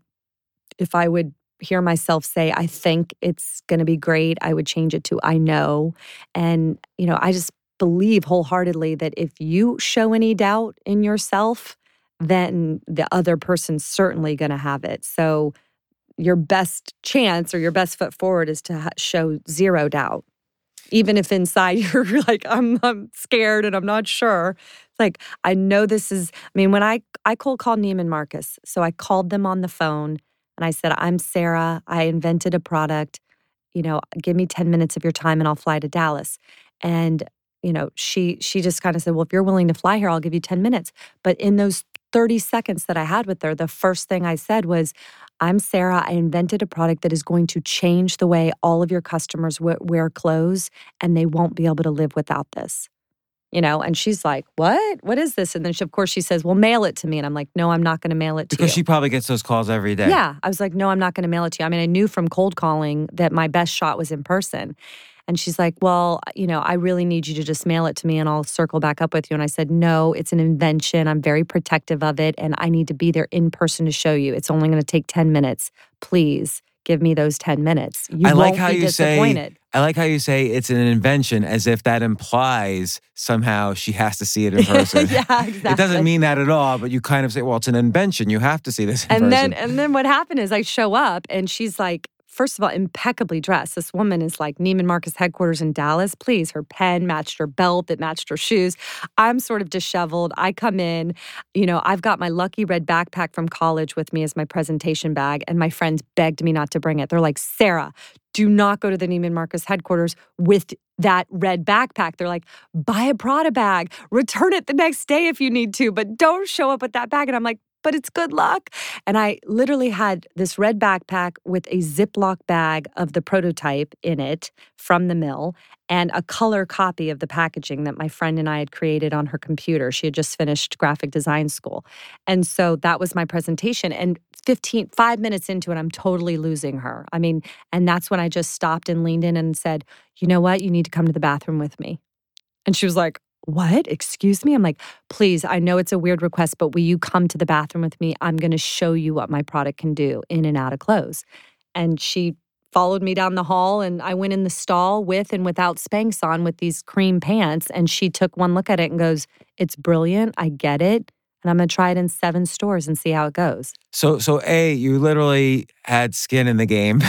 if I would hear myself say, I think it's going to be great, I would change it to I know. And, you know, I just believe wholeheartedly that if you show any doubt in yourself, then the other person's certainly going to have it. So, your best chance or your best foot forward is to show zero doubt. Even if inside you're like, I'm, I'm scared and I'm not sure. Like, I know this is, I mean, when I, I cold called Neiman Marcus, so I called them on the phone and I said, I'm Sara. I invented a product. You know, give me 10 minutes of your time and I'll fly to Dallas. And, you know, she she just kind of said, Well, if you're willing to fly here, I'll give you 10 minutes. But in those 30 seconds that I had with her, the first thing I said was, I'm Sara. I invented a product that is going to change the way all of your customers wear clothes, and they won't be able to live without this you know and she's like what? What is this? And then she, of course she says well mail it to me. And i'm like no i'm not going to mail it to because you. because she probably gets those calls every day. Yeah. I was like no i'm not going to mail it to you. I mean i knew from cold calling that my best shot was in person. And she's like well you know i really need you to just mail it to me and i'll circle back up with you. And i said no it's an invention. I'm very protective of it and i need to be there in person to show you. It's only going to take 10 minutes. Please give me those 10 minutes. You I like how you say I like how you say it's an invention as if that implies somehow she has to see it in person. yeah, exactly. It doesn't mean that at all, but you kind of say, well, it's an invention. You have to see this and person. then and then what happened is I show up and she's like first of all, impeccably dressed. This woman is like Neiman Marcus headquarters in Dallas. Please, her pen matched her belt, that matched her shoes. I'm sort of disheveled. I come in, you know, I've got my lucky red backpack from college with me as my presentation bag, and my friends begged me not to bring it. They're like, Sara, do not go to the Neiman Marcus headquarters with that red backpack. They're like, buy a Prada bag, return it the next day if you need to, but don't show up with that bag. And I'm like, but it's good luck. And I literally had this red backpack with a Ziploc bag of the prototype in it from the mill and a color copy of the packaging that my friend and I had created on her computer. She had just finished graphic design school. And so that was my presentation. And 15, five minutes into it, I'm totally losing her. I mean, and that's when I just stopped and leaned in and said, you know what? You need to come to the bathroom with me. And she was like, what? Excuse me? I'm like, please, I know it's a weird request, but will you come to the bathroom with me? I'm going to show you what my product can do in and out of clothes. And she followed me down the hall and I went in the stall with and without Spanx on with these cream pants. And she took one look at it and goes, It's brilliant. I get it and I'm going to try it in seven stores and see how it goes. So, so a you literally had skin in the game,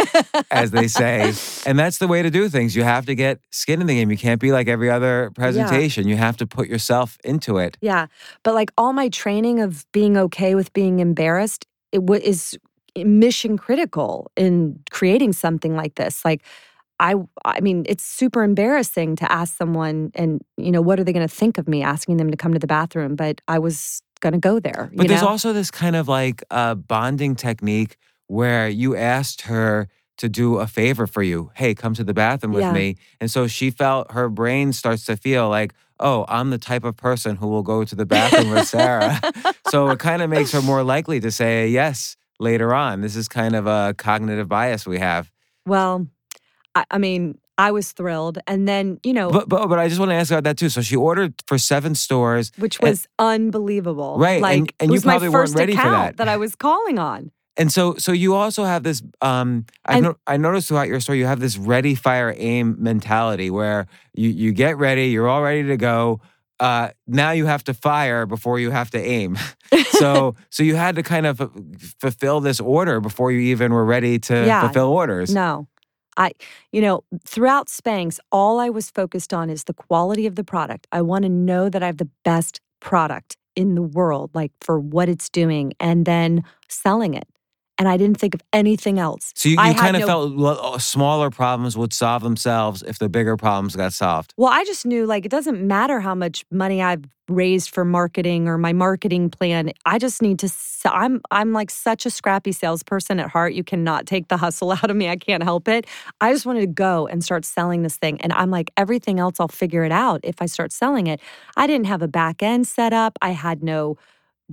as they say, and that's the way to do things. You have to get skin in the game. You can't be like every other presentation. Yeah. You have to put yourself into it. Yeah, but like all my training of being okay with being embarrassed, it w- is mission critical in creating something like this. Like I I mean, it's super embarrassing to ask someone and you know, what are they going to think of me asking them to come to the bathroom, but I was going to go there, But there's know? also this kind of like uh, bonding technique where you asked her to do a favor for you. Hey, come to the bathroom with yeah. me. And so she felt her brain starts to feel like, oh, I'm the type of person who will go to the bathroom with Sara. so it kind of makes her more likely to say yes later on. This is kind of a cognitive bias we have. Well, I, I mean, I was thrilled. And then, you know. But, but, but I just want to ask about that too. So she ordered for seven stores. Which was and, unbelievable. Right. Like, and, and you was probably my first weren't ready account for that. that I was calling on. And so, so you also have this. Um, I And- no, I noticed throughout your story, you have this ready, fire, aim mentality where you you get ready, you're all ready to go. Uh, now you have to fire before you have to aim. so, so you had to kind of f- fulfill this order before you even were ready to Yeah. fulfill orders. No. I, you know, throughout Spanx, all I was focused on is the quality of the product. I want to know that I have the best product in the world, like for what it's doing, and then selling it. And I didn't think of anything else. So you, you kind of no- felt lo- uh, smaller problems would solve themselves if the bigger problems got solved. Well, I just knew like it doesn't matter how much money I've raised for marketing or my marketing plan. I just need to. I'm I'm like such a scrappy salesperson at heart. You cannot take the hustle out of me. I can't help it. I just wanted to go and start selling this thing, and I'm like everything else, I'll figure it out if I start selling it. I didn't have a back end set up. I had no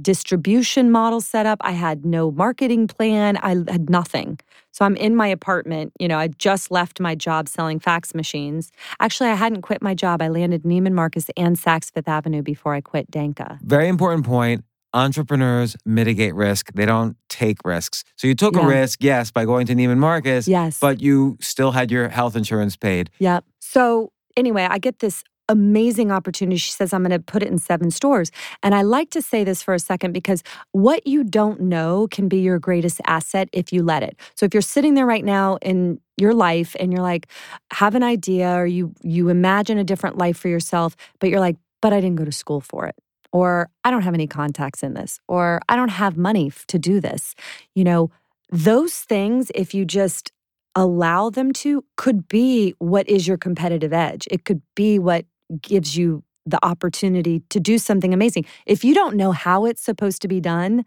distribution model set up. I had no marketing plan. I had nothing. So I'm in my apartment. You know, I just left my job selling fax machines. Actually, I hadn't quit my job. I landed Neiman Marcus and Saks Fifth Avenue before I quit Danka. Very important point. Entrepreneurs mitigate risk. They don't take risks. So you took a risk, yes, by going to Neiman Marcus, Yes. but you still had your health insurance paid. Yep. So anyway, I get this amazing opportunity. She says, I'm going to put it in seven stores. And I like to say this for a second because what you don't know can be your greatest asset if you let it. So if you're sitting there right now in your life and you're like, have an idea or you you imagine a different life for yourself, but you're like, but I didn't go to school for it. Or I don't have any contacts in this, or I don't have money to do this. You know, those things, if you just allow them to could be what is your competitive edge. It could be what gives you the opportunity to do something amazing. If you don't know how it's supposed to be done,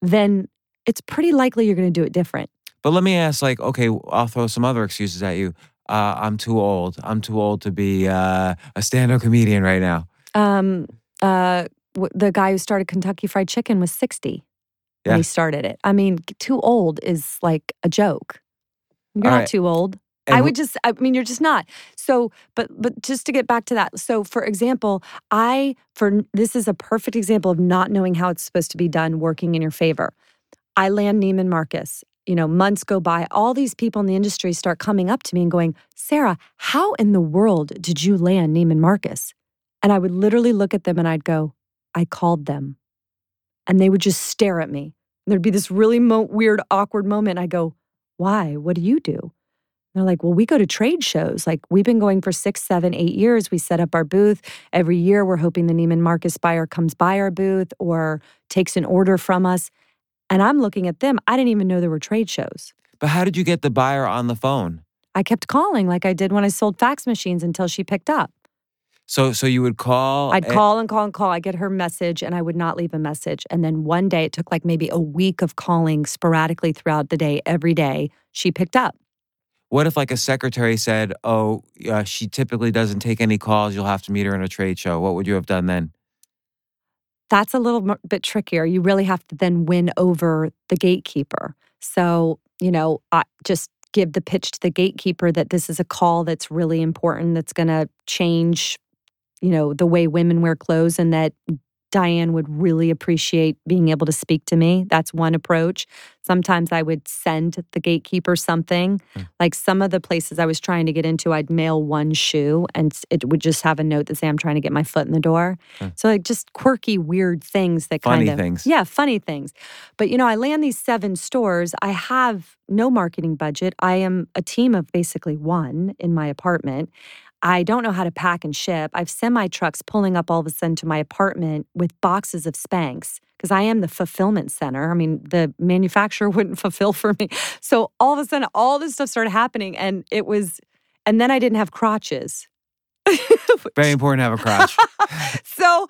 then it's pretty likely you're going to do it different. But let me ask, like, okay, I'll throw some other excuses at you. Uh, I'm too old. I'm too old to be uh, a stand-up comedian right now. Um, uh, w- the guy who started Kentucky Fried Chicken was 60 when he started it. I mean, too old is like a joke. You're All not right. too old. And I would just I mean you're just not. So but but just to get back to that. So for example, I for this is a perfect example of not knowing how it's supposed to be done working in your favor. I land Neiman Marcus. You know, months go by. All these people in the industry start coming up to me and going, "Sara, how in the world did you land Neiman Marcus?" And I would literally look at them and I'd go, "I called them." And they would just stare at me. There'd be this really mo- weird awkward moment. I go, Why? What do you do? They're like, well, we go to trade shows. Like, we've been going for six, seven, eight years. We set up our booth. Every year, we're hoping the Neiman Marcus buyer comes by our booth or takes an order from us. And I'm looking at them. I didn't even know there were trade shows. But how did you get the buyer on the phone? I kept calling like I did when I sold fax machines until she picked up. So so you would call I'd and- call and call and call. I get her message and I would not leave a message. And then one day, it took like maybe a week of calling sporadically throughout the day, every day. She picked up. What if like a secretary said, "Oh, uh, she typically doesn't take any calls. You'll have to meet her in a trade show." What would you have done then? That's a little bit trickier. You really have to then win over the gatekeeper. So, you know, I just give the pitch to the gatekeeper that this is a call that's really important, that's going to change, you know, the way women wear clothes and that Diane would really appreciate being able to speak to me. That's one approach. Sometimes I would send the gatekeeper something. Mm. Like some of the places I was trying to get into, I'd mail one shoe and it would just have a note that say, I'm trying to get my foot in the door. Mm. So, like, just quirky, weird things that Funny kind of. things. Yeah, funny things. But, you know, I land these seven stores. I have no marketing budget. I am a team of basically one in my apartment. I don't know how to pack and ship. I have semi trucks pulling up all of a sudden to my apartment with boxes of Spanx because I am the fulfillment center. I mean, the manufacturer wouldn't fulfill for me. So all of a sudden, all this stuff started happening, and it was, and then I didn't have crotches. Very important to have a crotch. so,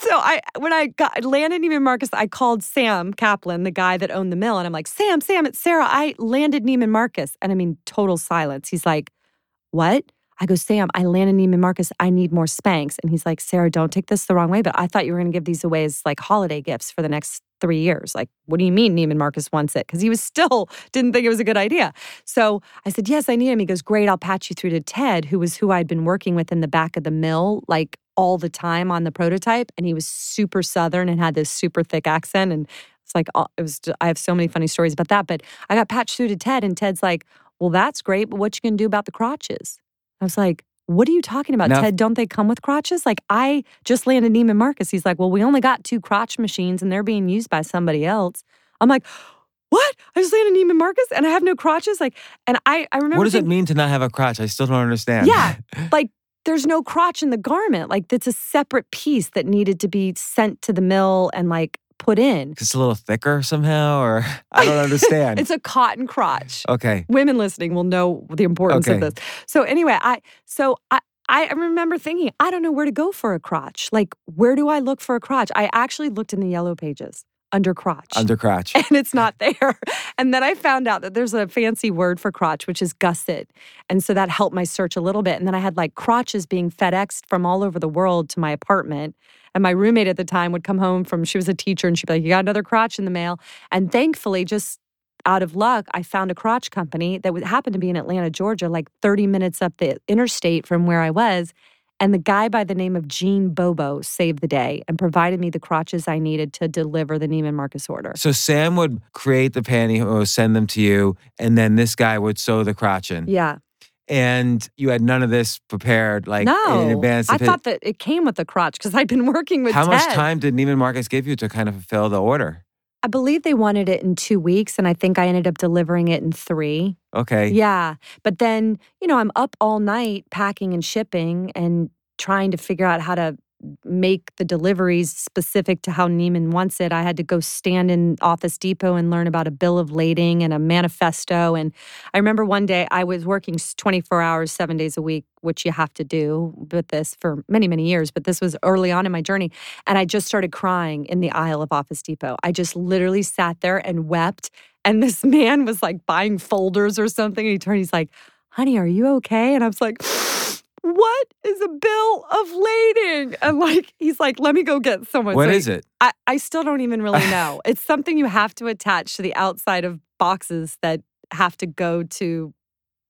so I when I got landed Neiman Marcus, I called Sam Kaplan, the guy that owned the mill, and I'm like, Sam, Sam, it's Sara. I landed Neiman Marcus, and I mean, total silence. He's like, What? I go, Sam, I landed Neiman Marcus. I need more Spanx. And he's like, Sara, don't take this the wrong way, but I thought you were going to give these away as like holiday gifts for the next three years. Like, what do you mean Neiman Marcus wants it? Because he was still didn't think it was a good idea. So I said, Yes, I need him. He goes, Great, I'll patch you through to Ted, who was who I'd been working with in the back of the mill, like all the time on the prototype. And he was super Southern and had this super thick accent. And it's like, it was, I have so many funny stories about that. But I got patched through to Ted, and Ted's like, Well, that's great, but what you gonna do about the crotches? I was like, what are you talking about, Now- Ted? Don't they come with crotches? Like, I just landed Neiman Marcus. He's like, well, we only got two crotch machines and they're being used by somebody else. I'm like, what? I just landed Neiman Marcus and I have no crotches? Like, and I, I remember. what does it mean to not have a crotch? I still don't understand. Yeah. Like, there's no crotch in the garment. Like, that's a separate piece that needed to be sent to the mill and like put in. it's a little thicker somehow, or I don't understand. It's a cotton crotch. okay. women listening will know the importance of this. So anyway, I so I I remember thinking, I don't know where to go for a crotch. Like, where do I look for a crotch? I actually looked in the yellow pages under crotch. Under crotch. and it's not there. And then I found out that there's a fancy word for crotch, which is gusset. And so that helped my search a little bit. And then I had like crotches being FedExed from all over the world to my apartment. And my roommate at the time would come home from, she was a teacher, and she'd be like, You got another crotch in the mail. And thankfully, just out of luck, I found a crotch company that would happen to be in Atlanta, Georgia, like 30 minutes up the interstate from where I was. And the guy by the name of Gene Bobo saved the day and provided me the crotches I needed to deliver the Neiman Marcus order. So Sam would create the pantyhose, send them to you, and then this guy would sew the crotch in. Yeah. And you had none of this prepared, like no. in advance. I thought that it came with the crotch because I'd been working with How much time did Neiman Marcus give you to kind of fulfill the order? I believe they wanted it in two weeks, and I think I ended up delivering it in three. Okay. Yeah. But then, you know, I'm up all night packing and shipping and trying to figure out how to make the deliveries specific to how Neiman wants it. I had to go stand in Office Depot and learn about a bill of lading and a manifesto. And I remember one day I was working 24 hours, seven days a week, which you have to do with this for many, many years. But this was early on in my journey. And I just started crying in the aisle of Office Depot. I just literally sat there and wept. And this man was like buying folders or something. And he turned, he's like, honey, are you okay? And I was like, what is a bill of lading? And like, he's like, let me go get someone. What So is it? I, I still don't even really know. it's something you have to attach to the outside of boxes that have to go to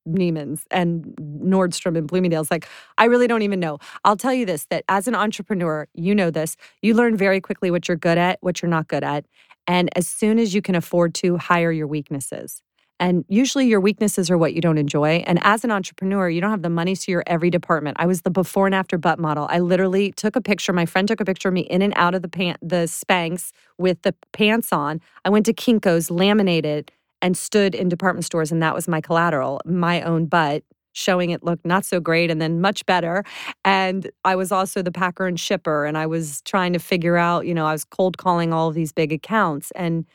Neiman's and Nordstrom and Bloomingdale's. Like, I really don't even know. I'll tell you this that as an entrepreneur, you know this, you learn very quickly what you're good at, what you're not good at. And as soon as you can afford to, hire your weaknesses. And usually your weaknesses are what you don't enjoy. And as an entrepreneur, you don't have the money to your every department. I was the before and after butt model. I literally took a picture. My friend took a picture of me in and out of the pant, the Spanx with the pants on. I went to Kinko's, laminated, and stood in department stores, and that was my collateral, my own butt showing it looked not so great and then much better. And I was also the packer and shipper, and I was trying to figure out, you know, I was cold calling all of these big accounts. And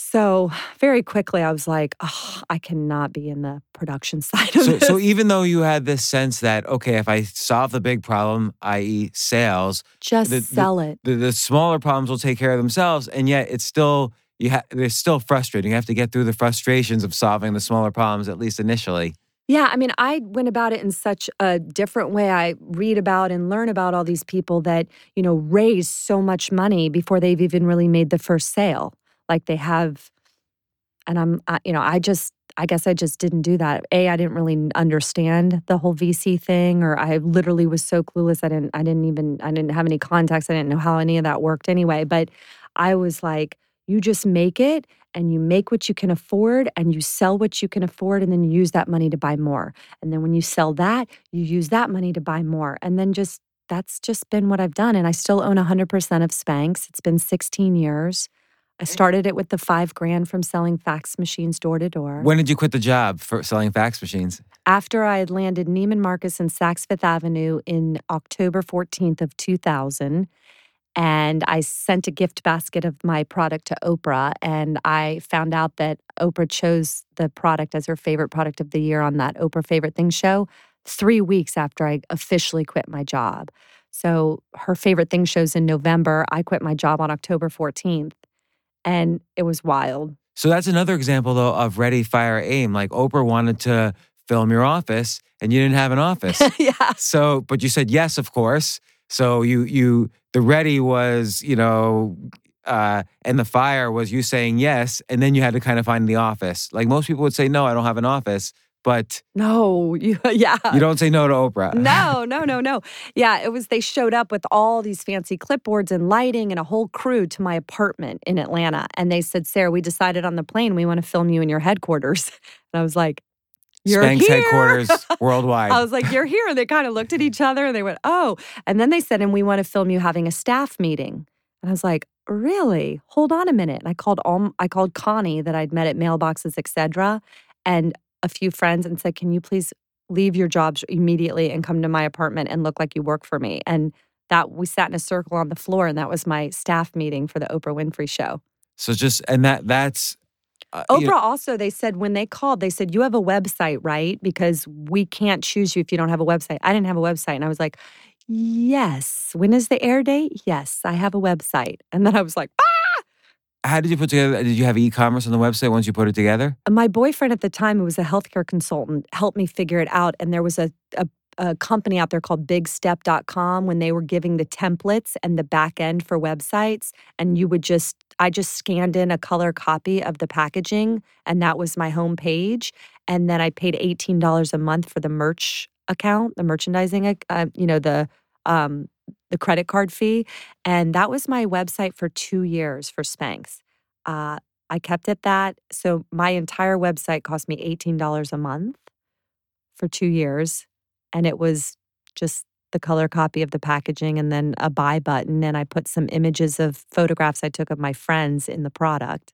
so very quickly, I was like, oh, I cannot be in the production side of So, this. so even though you had this sense that okay, if I solve the big problem, i.e., sales, Just the- the- sell it. the, the smaller problems will take care of themselves, and yet it's still you ha- they're still frustrating. You have to get through the frustrations of solving the smaller problems, at least initially. Yeah, I mean, I went about it in such a different way. I read about and learn about all these people that, you know, raise so much money before they've even really made the first sale. Like they have, and I'm, I, you know, I just, I guess I just didn't do that. A, I didn't really understand the whole VC thing, or I literally was so clueless. I didn't, I didn't even, I didn't have any contacts. I didn't know how any of that worked anyway. But I was like, you just make it and you make what you can afford and you sell what you can afford and then you use that money to buy more. And then when you sell that, you use that money to buy more. And then just that's just been what I've done. And I still own 100% of Spanx. It's been 16 years. I started it with the five grand from selling fax machines door to door. When did you quit the job for selling fax machines? After I had landed Neiman Marcus in Saks Fifth Avenue in October 14th of 2000, and I sent a gift basket of my product to Oprah, and I found out that Oprah chose the product as her favorite product of the year on that Oprah Favorite Things show three weeks after I officially quit my job. So her favorite thing shows in November. I quit my job on October 14th, and it was wild. So that's another example, though, of ready, fire, aim. Like Oprah wanted to film your office, and you didn't have an office. yeah. so, but you said yes, of course. So you you the ready was you know, uh, and the fire was you saying yes, and then you had to kind of find the office. Like most people would say no, I don't have an office, but No, you, yeah. you don't say no to Oprah. no, no, no, no. Yeah, it was they showed up with all these fancy clipboards and lighting and a whole crew to my apartment in Atlanta. And they said, Sara, we decided on the plane we want to film you in your headquarters. And I was like, You're Spanx here. headquarters worldwide. I was like, You're here. And they kind of looked at each other and they went, Oh. And then they said, And we want to film you having a staff meeting. And I was like, Really? Hold on a minute. And I called all I called Connie that I'd met at mailboxes, etc. And a few friends and said, Can you please leave your jobs immediately and come to my apartment and look like you work for me? And that we sat in a circle on the floor, and that was my staff meeting for the Oprah Winfrey show. so just and that that's uh, Oprah you know, also, they said when they called, they said, You have a website, right? Because we can't choose you if you don't have a website. I didn't have a website. And I was like, Yes. When is the air date? Yes, I have a website. And then I was like, "Ah!" How did you put together? Did you have e-commerce on the website once you put it together? my boyfriend at the time, who was a healthcare consultant, helped me figure it out. And there was a, a, a company out there called bigstep.com when they were giving the templates and the back end for websites. And you would just, I just scanned in a color copy of the packaging, and that was my home page. And then I paid $18 a month for the merch account, the merchandising, uh, you know, the, um, the credit card fee. And that was my website for two years for Spanx. Uh, I kept it that. So my entire website cost me $18 a month for two years. And it was just the color copy of the packaging and then a buy button. And I put some images of photographs I took of my friends in the product.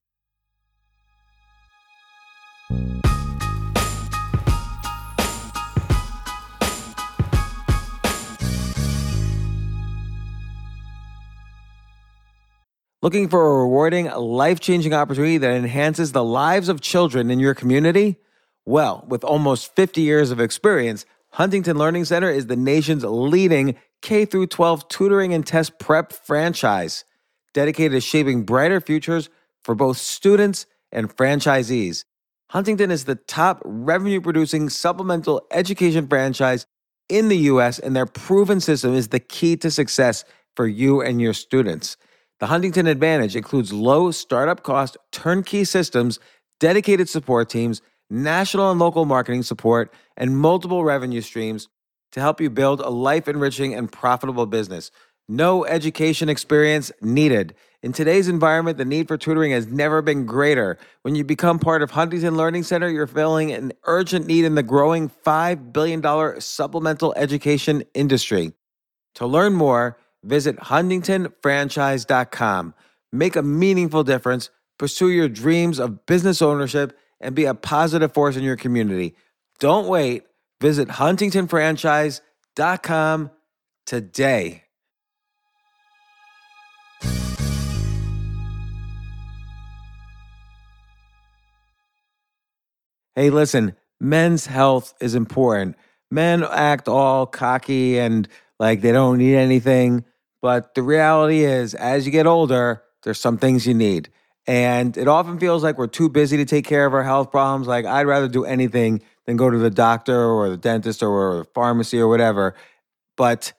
Looking for a rewarding, life changing opportunity that enhances the lives of children in your community? Well, with almost 50 years of experience, Huntington Learning Center is the nation's leading K 12 tutoring and test prep franchise, dedicated to shaping brighter futures for both students and franchisees. Huntington is the top revenue producing supplemental education franchise in the US, and their proven system is the key to success for you and your students. The Huntington Advantage includes low startup cost turnkey systems, dedicated support teams, national and local marketing support, and multiple revenue streams to help you build a life enriching and profitable business. No education experience needed. In today's environment, the need for tutoring has never been greater. When you become part of Huntington Learning Center, you're filling an urgent need in the growing $5 billion supplemental education industry. To learn more, visit huntingtonfranchise.com. Make a meaningful difference pursue your dreams of business ownership, and be a positive force in your community. Don't wait. Visit huntingtonfranchise.com today. Hey, listen, men's health is important. Men act all cocky and like they don't need anything. But the reality is, as you get older, there's some things you need. And it often feels like we're too busy to take care of our health problems. Like, I'd rather do anything than go to the doctor or the dentist or the pharmacy or whatever. But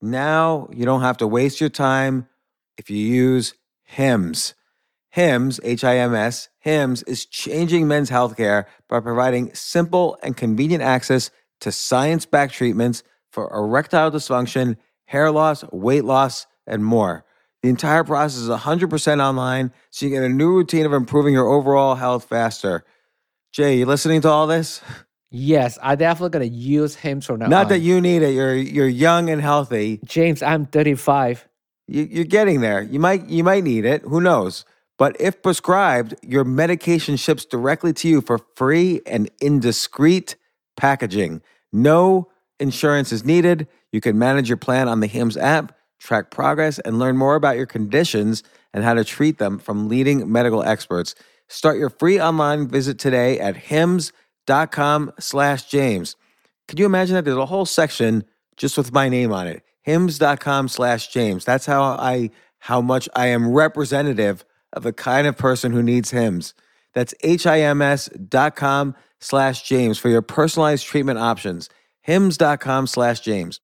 now you don't have to waste your time if you use HIMS. HIMS, H I M S, HIMS is changing men's healthcare by providing simple and convenient access to science backed treatments for erectile dysfunction, hair loss, weight loss, and more. The entire process is 100% online, so you get a new routine of improving your overall health faster. Jay, you listening to all this? Yes, I definitely gonna use him from now Not on. that um, you need it. You're you're young and healthy. James, I'm 35. You, you're getting there. You might you might need it. Who knows? But if prescribed, your medication ships directly to you for free and in discreet packaging. No insurance is needed. You can manage your plan on the HIMS app, track progress, and learn more about your conditions and how to treat them from leading medical experts. Start your free online visit today at hims.com slash James. Can you imagine that? There's a whole section just with my name on it. Hims.com slash James. That's how I how much I am representative of the kind of person who needs Hims. That's H-I-M-S dot com slash James for your personalized treatment options. Hims.com slash James.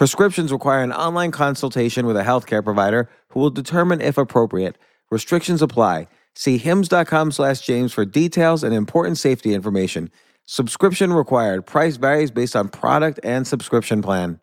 Prescriptions require an online consultation with a healthcare provider who will determine if appropriate. Restrictions apply. See hims.com slash James for details and important safety information. Subscription required. Price varies based on product and subscription plan.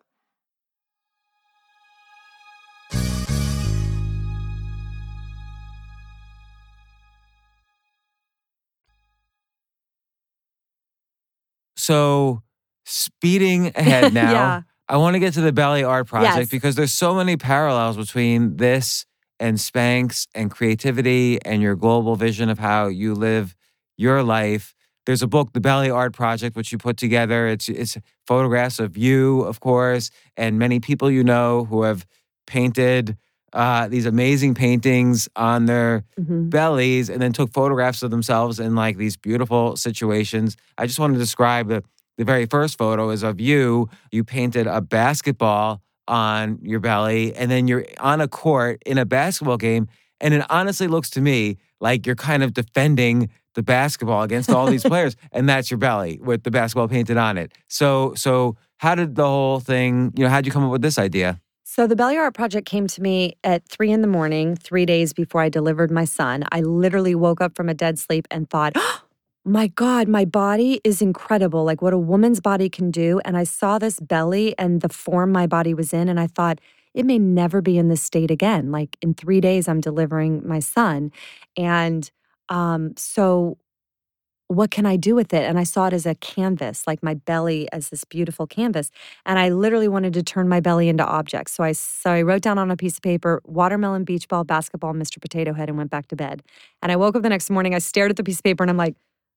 So, speeding ahead now, Yeah. I want to get to the Belly Art Project Yes. because there's so many parallels between this and Spanx and creativity and your global vision of how you live your life. There's a book, The Belly Art Project, which you put together. It's it's photographs of you, of course, and many people you know who have painted uh, these amazing paintings on their Mhm. bellies and then took photographs of themselves in like these beautiful situations. I just want to describe the, the very first photo is of you. You painted a basketball on your belly, and then you're on a court in a basketball game. And it honestly looks to me like you're kind of defending the basketball against all these players, and that's your belly with the basketball painted on it. So, so how did the whole thing? You know, how'd you come up with this idea? So the Belly Art Project came to me at three in the morning, three days before I delivered my son. I literally woke up from a dead sleep and thought, "Oh, my God, my body is incredible. Like what a woman's body can do. And I saw this belly and the form my body was in. And I thought, it may never be in this state again. Like in three days, I'm delivering my son. And um, so what can I do with it? And I saw it as a canvas, like my belly as this beautiful canvas. And I literally wanted to turn my belly into objects. So I so I wrote down on a piece of paper, watermelon, beach ball, basketball, Mr. Potato Head, and went back to bed. And I woke up the next morning, I stared at the piece of paper and I'm like,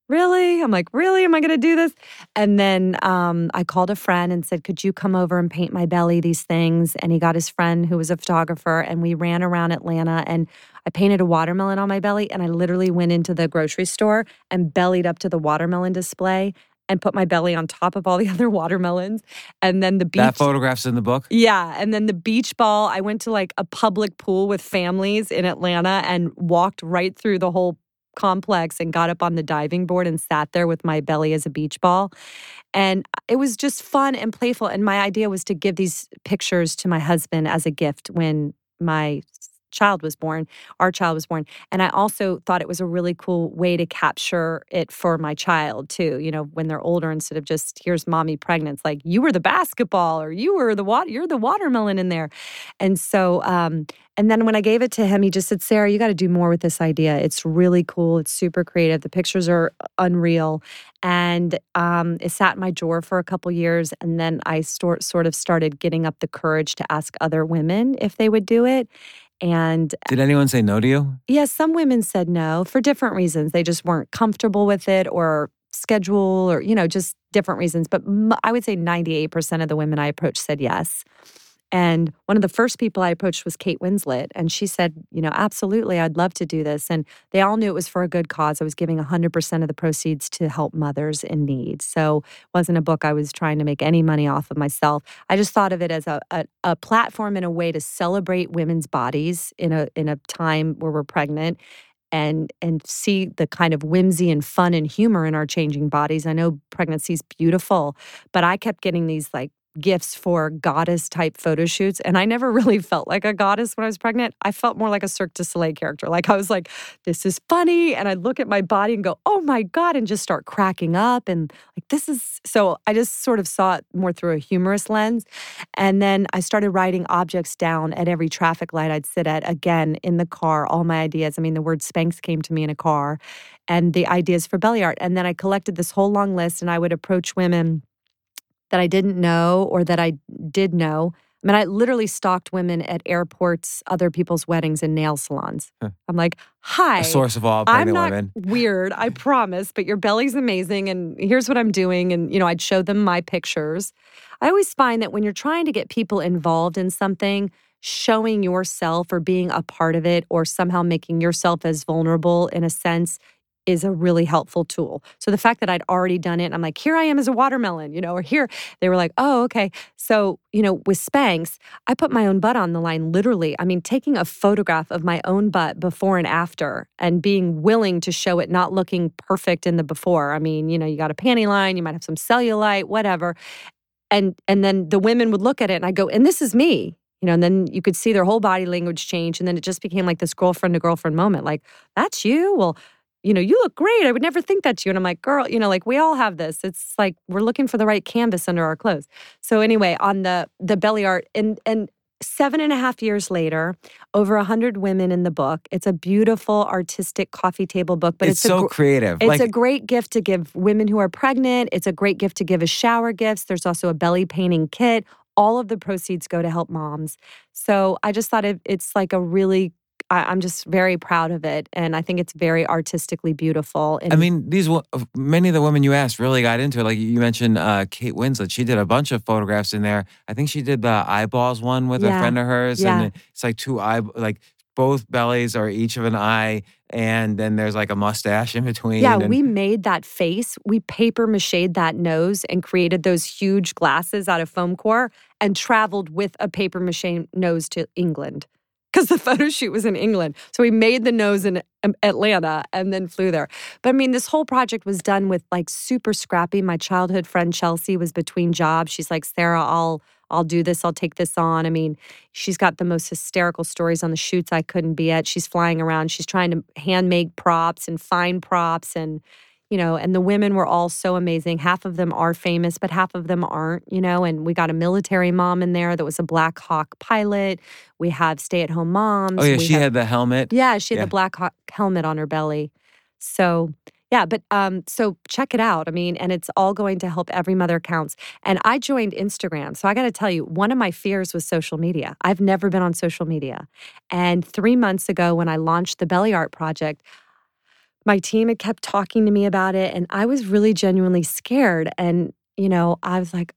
really? I'm like, really? Am I gonna do this? And then um, I called a friend and said, could you come over and paint my belly these things? And he got his friend who was a photographer and we ran around Atlanta and I painted a watermelon on my belly and I literally went into the grocery store and bellied up to the watermelon display and put my belly on top of all the other watermelons. And then the beach. That photograph's in the book. Yeah. And then the beach ball, I went to like a public pool with families in Atlanta and walked right through the whole complex and got up on the diving board and sat there with my belly as a beach ball. And it was just fun and playful. And my idea was to give these pictures to my husband as a gift when my child was born, our child was born. And I also thought it was a really cool way to capture it for my child too. You know, when they're older, instead of just here's mommy pregnant, it's like you were the basketball or you were the water, you're the watermelon in there. And so, um, and then when I gave it to him, he just said, Sara, you got to do more with this idea. It's really cool. It's super creative. The pictures are unreal. And um, it sat in my drawer for a couple years. And then I sort, sort of started getting up the courage to ask other women if they would do it. And Did anyone say no to you? Yes, some women said no for different reasons. They just weren't comfortable with it or schedule or, you know, just different reasons. But m- I would say 98% of the women I approached said yes. And one of the first people I approached was Kate Winslet. And she said, you know, absolutely, I'd love to do this. And they all knew it was for a good cause. I was giving 100% of the proceeds to help mothers in need. So it wasn't a book I was trying to make any money off of myself. I just thought of it as a, a, a platform and a way to celebrate women's bodies in a, in a time where we're pregnant and and see the kind of whimsy and fun and humor in our changing bodies. I know pregnancy is beautiful, but I kept getting these like gifts for goddess type photo shoots. And I never really felt like a goddess when I was pregnant. I felt more like a Cirque du Soleil character. Like I was like, this is funny. And I'd look at my body and go, oh my God, and just start cracking up. And like, this is so I just sort of saw it more through a humorous lens. And then I started writing objects down at every traffic light I'd sit at, again, in the car, all my ideas. I mean, the word Spanx came to me in a car and the ideas for belly art. And then I collected this whole long list and I would approach women that I didn't know or that I did know. I mean, I literally stalked women at airports, other people's weddings, and nail salons. Huh. I'm like, hi. A source of all I'm pregnant not women. weird, I promise, but your belly's amazing. And here's what I'm doing. And, you know, I'd show them my pictures. I always find that when you're trying to get people involved in something, showing yourself or being a part of it or somehow making yourself as vulnerable in a sense is a really helpful tool. So the fact that I'd already done it, I'm like, here I am as a watermelon, you know, or here, they were like, oh, okay. So, you know, with Spanx, I put my own butt on the line, literally. I mean, taking a photograph of my own butt before and after and being willing to show it not looking perfect in the before. I mean, you know, you got a panty line, you might have some cellulite, whatever. And and then the women would look at it and I go, and this is me. You know, and then you could see their whole body language change. And then it just became like this girlfriend to girlfriend moment. Like, that's you? Well, you know, you look great. I would never think that's you. And I'm like, girl, you know, like we all have this. It's like we're looking for the right canvas under our clothes. So anyway, on the the belly art and and seven and a half years later, over a hundred women in the book. It's a beautiful artistic coffee table book, but it's, it's, so gr- creative. it's like a great gift to give women who are pregnant. It's a great gift to give as shower gifts. There's also a belly painting kit. All of the proceeds go to help moms. So I just thought it, it's like a really, I, I'm just very proud of it. And I think it's very artistically beautiful. And I mean, these many of the women you asked really got into it. Like you mentioned, uh, Kate Winslet. She did a bunch of photographs in there. I think she did the eyeballs one with a friend of hers, Yeah. and it's like two eye, like both bellies are each of an eye, and then there's like a mustache in between. yeah, and- we made that face. We paper mached that nose and created those huge glasses out of foam core and traveled with a paper mache nose to England because the photo shoot was in England. So we made the nose in um, Atlanta and then flew there. But I mean, this whole project was done with like super scrappy. My childhood friend Chelsea was between jobs. She's like, Sara, I'll I'll do this. I'll take this on. I mean, she's got the most hysterical stories on the shoots I couldn't be at. She's flying around. She's trying to hand make props and find props and you know, and the women were all so amazing. Half of them are famous, but half of them aren't, you know. And we got a military mom in there that was a Black Hawk pilot. We have stay at home moms. oh yeah, we she have- had the helmet. yeah, she had Yeah. the black hawk helmet on her belly. So yeah, but um, so check it out. I mean, and it's all going to help every mother counts. And I joined Instagram. So I got to tell you, one of my fears was social media. I've never been on social media. And three months ago, when I launched the Belly Art Project, my team had kept talking to me about it. And I was really genuinely scared. And, you know, I was like,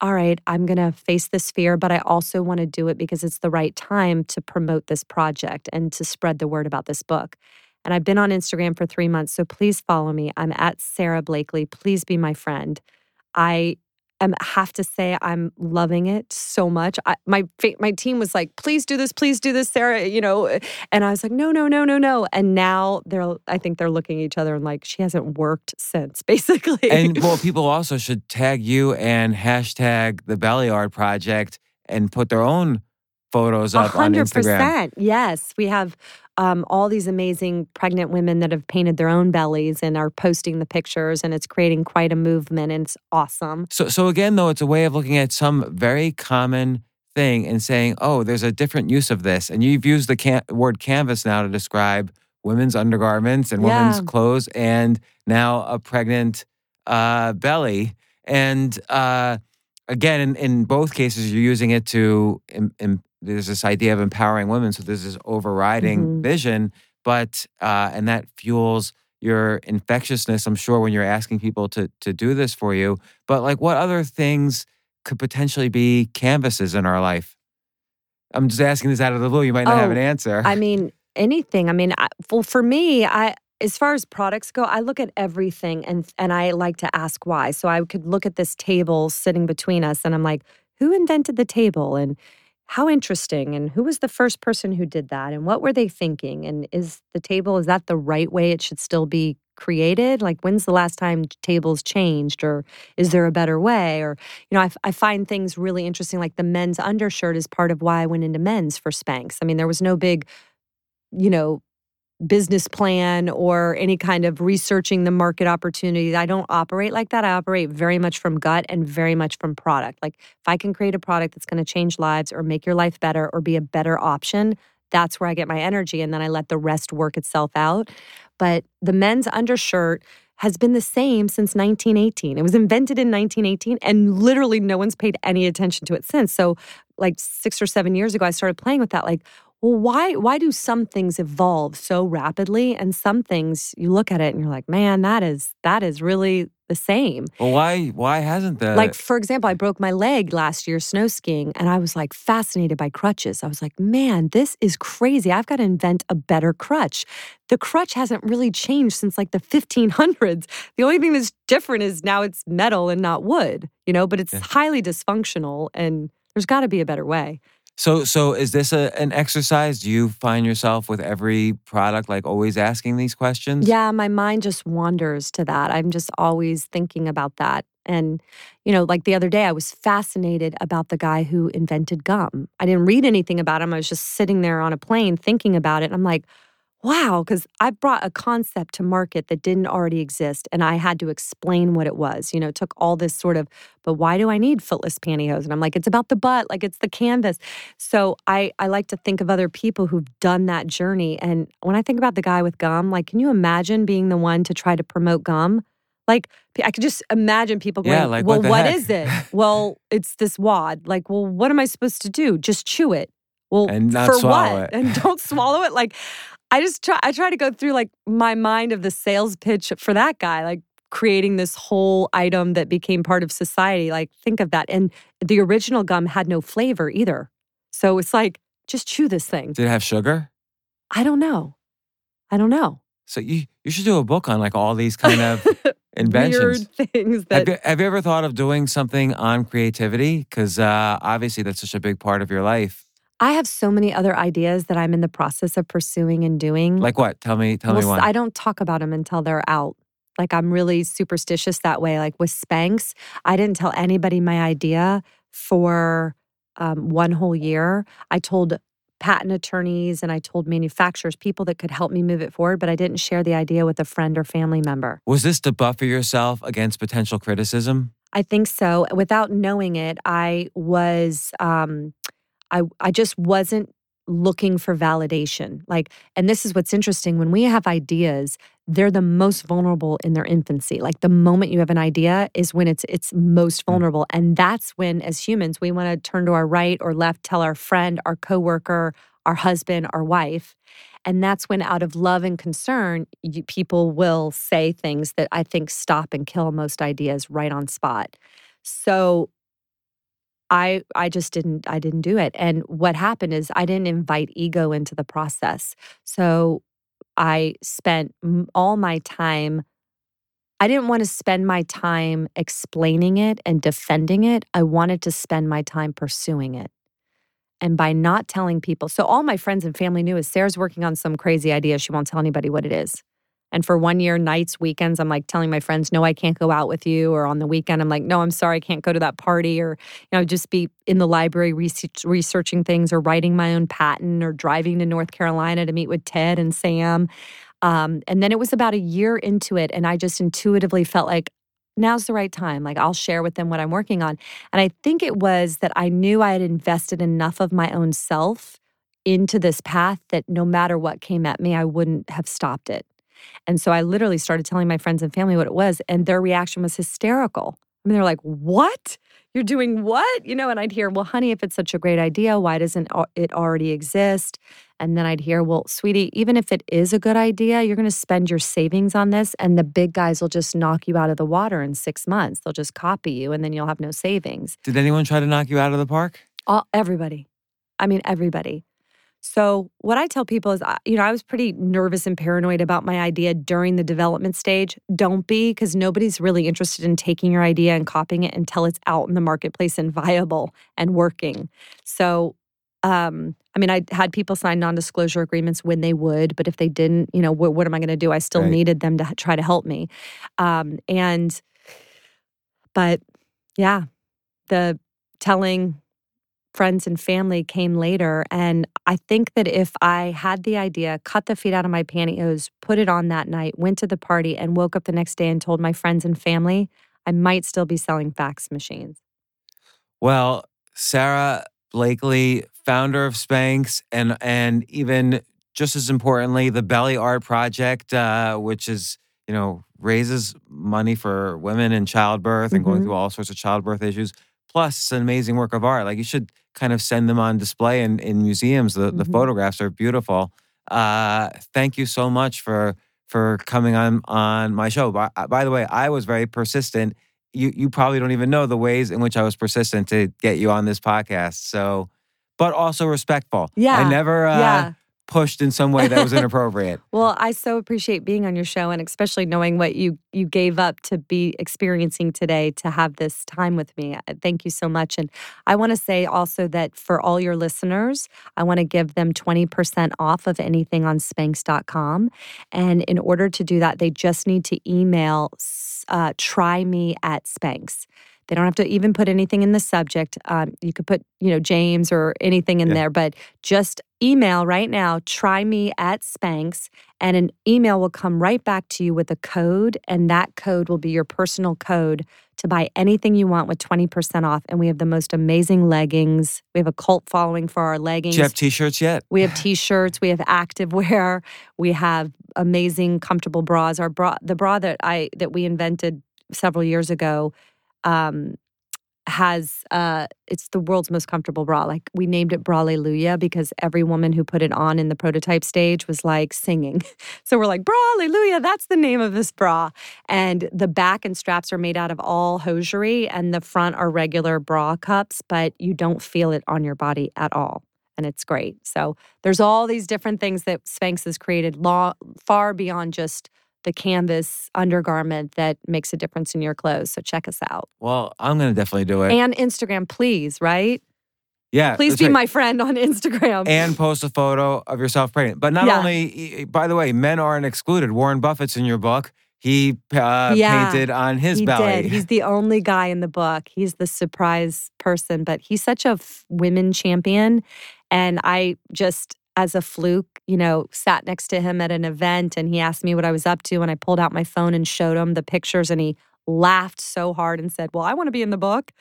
all right, I'm going to face this fear, but I also want to do it because it's the right time to promote this project and to spread the word about this book. And I've been on Instagram for three months, so please follow me. I'm at Sara Blakely. Please be my friend. I am have to say I'm loving it so much. I, my my team was like, "Please do this, please do this, Sara." You know, eh, and I was like, "No, no, no, no, no." And now they're, I think they're looking at each other and like, she hasn't worked since, basically. And well, people also should tag you and hashtag the Belly Art Project and put their own photos up on hundred Instagram. Yes, we have um, all these amazing pregnant women that have painted their own bellies and are posting the pictures, and it's creating quite a movement, and it's awesome. So, so again, though, it's a way of looking at some very common thing and saying, "Oh, there's a different use of this." And you've used the can- word canvas now to describe women's undergarments and women's clothes, and now a pregnant uh, belly. And uh, again, in, in both cases, you're using it to there's this idea of empowering women. So there's this overriding Mhm. vision, but uh, and that fuels your infectiousness. I'm sure when you're asking people to to do this for you. But like, what other things could potentially be canvases in our life? I'm just asking this out of the blue. You might not have Oh, an answer. I mean, anything. I mean, I, well, for me, I as far as products go, I look at everything and and I like to ask why. So I could look at this table sitting between us, and I'm like, who invented the table and how interesting and who was the first person who did that and what were they thinking and is the table is that the right way it should still be created? Like when's the last time tables changed or is there a better way? Or you know I, find things really interesting like the men's undershirt is part of why i went into men's for spanx. I mean there was no big you know business plan or any kind of researching the market opportunity. I don't operate like that. I operate very much from gut and very much from product. Like if i can create a product that's going to change lives or make your life better or be a better option that's where i get my energy and then i let the rest work itself out. But the men's undershirt has been the same since 1918 it was invented in 1918 and literally no one's paid any attention to it since. So like six or seven years ago i started playing with that. Like well why why do some things evolve so rapidly and some things you look at it and you're like man that is that is really the same. Well, why why hasn't the like for example i broke my leg last year snow skiing and i was like fascinated by crutches. I was like man this is crazy. I've got to invent a better crutch. The crutch hasn't really changed since like the 1500s the only thing that's different is now it's metal and not wood you know but it's Yeah. highly dysfunctional and there's got to be a better way So, so is this a, an exercise? Do you find yourself with every product like always asking these questions? Yeah, my mind just wanders to that. I'm just always thinking about that. And, you know, like the other day, I was fascinated about the guy who invented gum. I didn't read anything about him. I was just sitting there on a plane thinking about it. And I'm like, wow, because I brought a concept to market that didn't already exist. And I had to explain what it was. You know, it took all this sort of, but why do I need footless pantyhose? And I'm like, it's about the butt, like it's the canvas. So I, I like to think of other people who've done that journey. And when I think about the guy with gum, like, can you imagine being the one to try to promote gum? Like, I could just imagine people going, Yeah, like, well, what what heck?" is it? well, it's this wad. Like, well, what am I supposed to do? Just chew it. Well, And not for swallow what? it. And don't swallow it. Like, I just try, I try to go through like my mind of the sales pitch for that guy, like creating this whole item that became part of society. Like, think of that. And the original gum had no flavor either. So it's like, just chew this thing. Did it have sugar? I don't know. I don't know. So you you should do a book on like all these kind of inventions. Weird things Have that you, have you ever thought of doing something on creativity? Because uh, obviously that's such a big part of your life. I have so many other ideas that I'm in the process of pursuing and doing. Like what? Tell me. Tell Well, me one. I don't talk about them until they're out. Like I'm really superstitious that way. Like with Spanx, I didn't tell anybody my idea for um, one whole year. I told patent attorneys and I told manufacturers, people that could help me move it forward, but I didn't share the idea with a friend or family member. Was this to buffer yourself against potential criticism? I think so. Without knowing it, I was um I I just wasn't looking for validation. Like and this is what's interesting when we have ideas, they're the most vulnerable in their infancy. Like the moment you have an idea is when it's it's most mm. vulnerable and that's when as humans we want to turn to our right or left, tell our friend, our coworker, our husband, our wife. And that's when, out of love and concern, you, people will say things that I think stop and kill most ideas right on spot. So I I just didn't I didn't do it. And what happened is I didn't invite ego into the process. So I spent all my time I didn't want to spend my time explaining it and defending it. I wanted to spend my time pursuing it. And by not telling people, so all my friends and family knew is Sara's working on some crazy idea. She won't tell anybody what it is. And for one year, nights, weekends, I'm like telling my friends, no, I can't go out with you. Or on the weekend, I'm like, no, I'm sorry, I can't go to that party. Or, you know, just be in the library research, researching things or writing my own patent or driving to North Carolina to meet with Ted and Sam. Um, and then it was about a year into it, and I just intuitively felt like now's the right time. Like I'll share with them what I'm working on. And I think it was that I knew I had invested enough of my own self into this path that no matter what came at me, I wouldn't have stopped it. And so I literally started telling my friends and family what it was, and their reaction was hysterical. I mean, they're like, what? You're doing what? You know, and I'd hear, well, honey, if it's such a great idea, why doesn't it already exist? And then I'd hear, well, sweetie, even if it is a good idea, you're going to spend your savings on this, and the big guys will just knock you out of the water in six months. They'll just copy you, and then you'll have no savings. Did anyone try to knock you out of the park? All, everybody. I mean, everybody. So, what I tell people is, I- you know, I was pretty nervous and paranoid about my idea during the development stage. Don't be, because nobody's really interested in taking your idea and copying it until it's out in the marketplace and viable and working. So, um, I mean, I had people sign non disclosure agreements when they would, but if they didn't, you know, what, what am I going to do? I still Right. needed them to try to help me. Um, and, but yeah, the telling friends and family came later. And I think that if I had the idea, cut the feet out of my pantyhose, put it on that night, went to the party, and woke up the next day and told my friends and family, I might still be selling fax machines. Well, Sara Blakely, founder of Spanx, and and even just as importantly, the Belly Art Project, uh, which is you know raises money for women in childbirth and going Mhm. through all sorts of childbirth issues. Plus, an amazing work of art. Like you should kind of send them on display in, in museums. The the Mhm. photographs are beautiful. Uh, thank you so much for for coming on on my show. By, by the way, I was very persistent you you probably don't even know the ways in which I was persistent to get you on this podcast. So, but also respectful. Yeah, I never uh, yeah. Pushed in some way that was inappropriate. Well, I so appreciate being on your show and especially knowing what you you gave up to be experiencing today to have this time with me. Uh, Thank you so much. And I want to say also that for all your listeners, I want to give them 20% off of anything on spanx.com. And in order to do that, they just need to email uh, try me at Spanx. They don't have to even put anything in the subject. Um, you could put, you know, James or anything in Yeah. there, but just email right now, try me at Spanx, and an email will come right back to you with a code. And that code will be your personal code to buy anything you want with 20% off. And we have the most amazing leggings. We have a cult following for our leggings. Do you have t-shirts yet? We have t-shirts, we have active wear, we have amazing comfortable bras. Our bra the bra that I that we invented several years ago um has uh it's the world's most comfortable bra. Like we named it Bra-llelujah because every woman who put it on in the prototype stage was like singing. So we're like, Bra-llelujah, that's the name of this bra. And the back and straps are made out of all hosiery and the front are regular bra cups, but you don't feel it on your body at all and it's great. So there's all these different things that Spanx has created law, far beyond just the canvas undergarment that makes a difference in your clothes. So check us out. Well, I'm gonna definitely do it. And Instagram, please, right? yeah, Please be right. my friend on Instagram. and post a photo of yourself pregnant. But not Yeah. only, by the way, men aren't excluded. Warren Buffett's in your book. He uh, Yeah, painted on his he belly. did. He's the only guy in the book. He's the surprise person, but he's such a f- women champion. And I just, as a fluke, you know, sat next to him at an event and he asked me what I was up to. And I pulled out my phone and showed him the pictures and he laughed so hard and said, Well, I want to be in the book.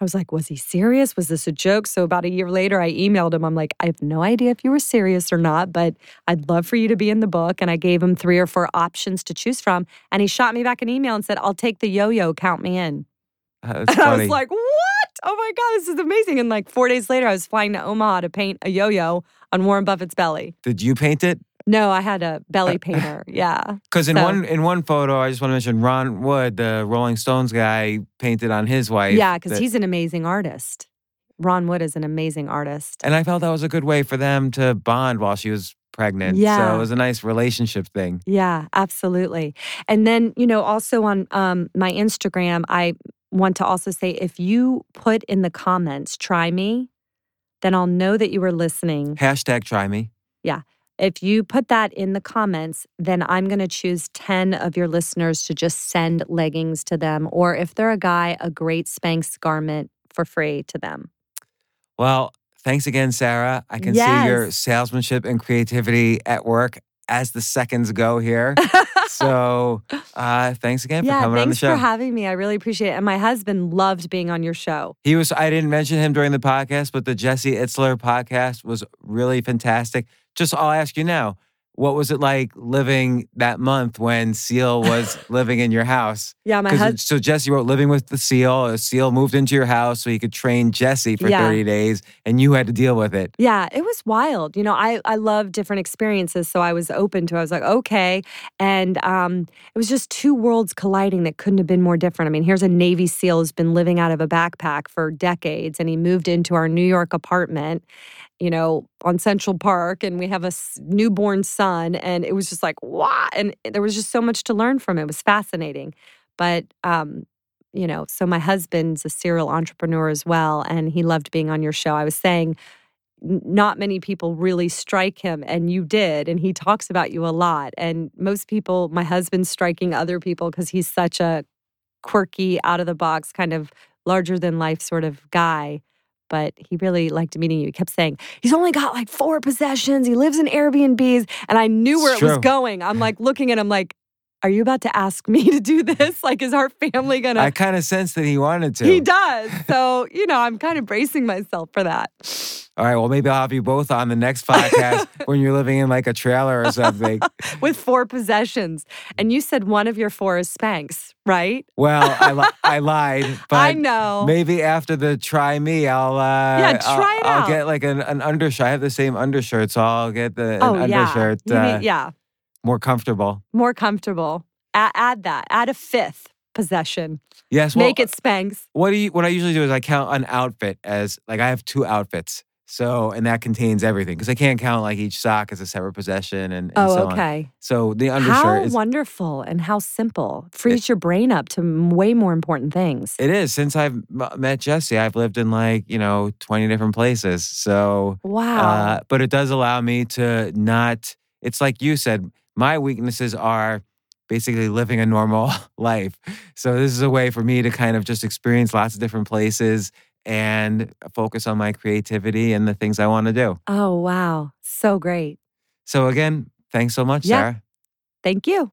I was like, Was he serious? Was this a joke? So about a year later, I emailed him. I'm like, I have no idea if you were serious or not, but I'd love for you to be in the book. And I gave him three or four options to choose from. And he shot me back an email and said, I'll take the yo yo, count me in. Uh, That's And I was like, what? Oh my God, this is amazing. And like four days later, I was flying to Omaha to paint a yo yo on Warren Buffett's belly. Did you paint it? No, I had a belly painter. Yeah. Because in So- one in one photo, I just want to mention Ron Wood, the Rolling Stones guy, painted on his wife. Yeah, because he's an amazing artist. Ron Wood is an amazing artist. And I felt that was a good way for them to bond while she was pregnant. Yeah. So it was a nice relationship thing. Yeah, absolutely. And then, you know, also on um, my Instagram, I want to also say if you put in the comments, try me, then I'll know that you were listening. Hashtag try me. Yeah. If you put that in the comments, then I'm going to choose 10 of your listeners to just send leggings to them. Or if they're a guy, a great Spanx garment for free to them. Well, thanks again, Sara. I can see your salesmanship and creativity at work as the seconds go here. so uh, thanks again for yeah, coming on the thanks for having me. I really appreciate it. And my husband loved being on your show. He was, I didn't mention him during the podcast, but the Jesse Itzler podcast was really fantastic. Just, I'll ask you now what was it like living that month when Seal was living in your house? Yeah, my husband. so Jesse wrote living with the Seal. A Seal moved into your house so he could train Jesse for Yeah. 30 days, and you had to deal with it. Yeah, it was wild. You know, I I love different experiences, so I was open to. it. I was like, okay, and um, it was just two worlds colliding that couldn't have been more different. I mean, here's a Navy SEAL who's been living out of a backpack for decades, and he moved into our New York apartment, you know, on Central Park, and we have a newborn son, and it was just like, wow, and there was just so much to learn from it. Was fascinating, but um, you know, so my husband's a serial entrepreneur as well, and he loved being on your show. I was saying not many people really strike him and you did and he talks about you a lot and most people my husband's striking other people because he's such a quirky out of the box kind of larger than life sort of guy but he really liked meeting you. He kept saying he's only got like four possessions. He lives in airbnbs. And i knew where It's it was going. I'm like looking at him like are you about to ask me to do this like is our family gonna I kind of sense that he wanted to. he does so you know i'm kind of bracing myself for that All right, well, maybe I'll have you both on the next podcast when you're living in like a trailer or something. with four possessions. And you said one of your four is Spanx, right? Well, I, li- I lied, but I know. maybe after the try me, I'll uh, Yeah, I'll- try it I'll, get like an, an undershirt. I have the same undershirt, so I'll get the oh, yeah. undershirt uh, yeah. More comfortable. More comfortable. A- add that. Add a fifth possession. Yes, well, Make it Spanx. What do you? What I usually do is I count an outfit as like I have two outfits. So and that contains everything because I can't count like each sock as a separate possession and, and Oh, so on. okay. So the undershirt How is wonderful and how simple. Frees your brain up to way more important things. it is since I've m- met Jesse, I've lived in like you know twenty different places. So wow. Uh, but it does allow me to not, it's like you said, my weaknesses are basically living a normal life. So this is a way for me to kind of just experience lots of different places and focus on my creativity and the things I want to do. oh, wow. So great. So again, thanks so much, Yeah. Sara. Thank you.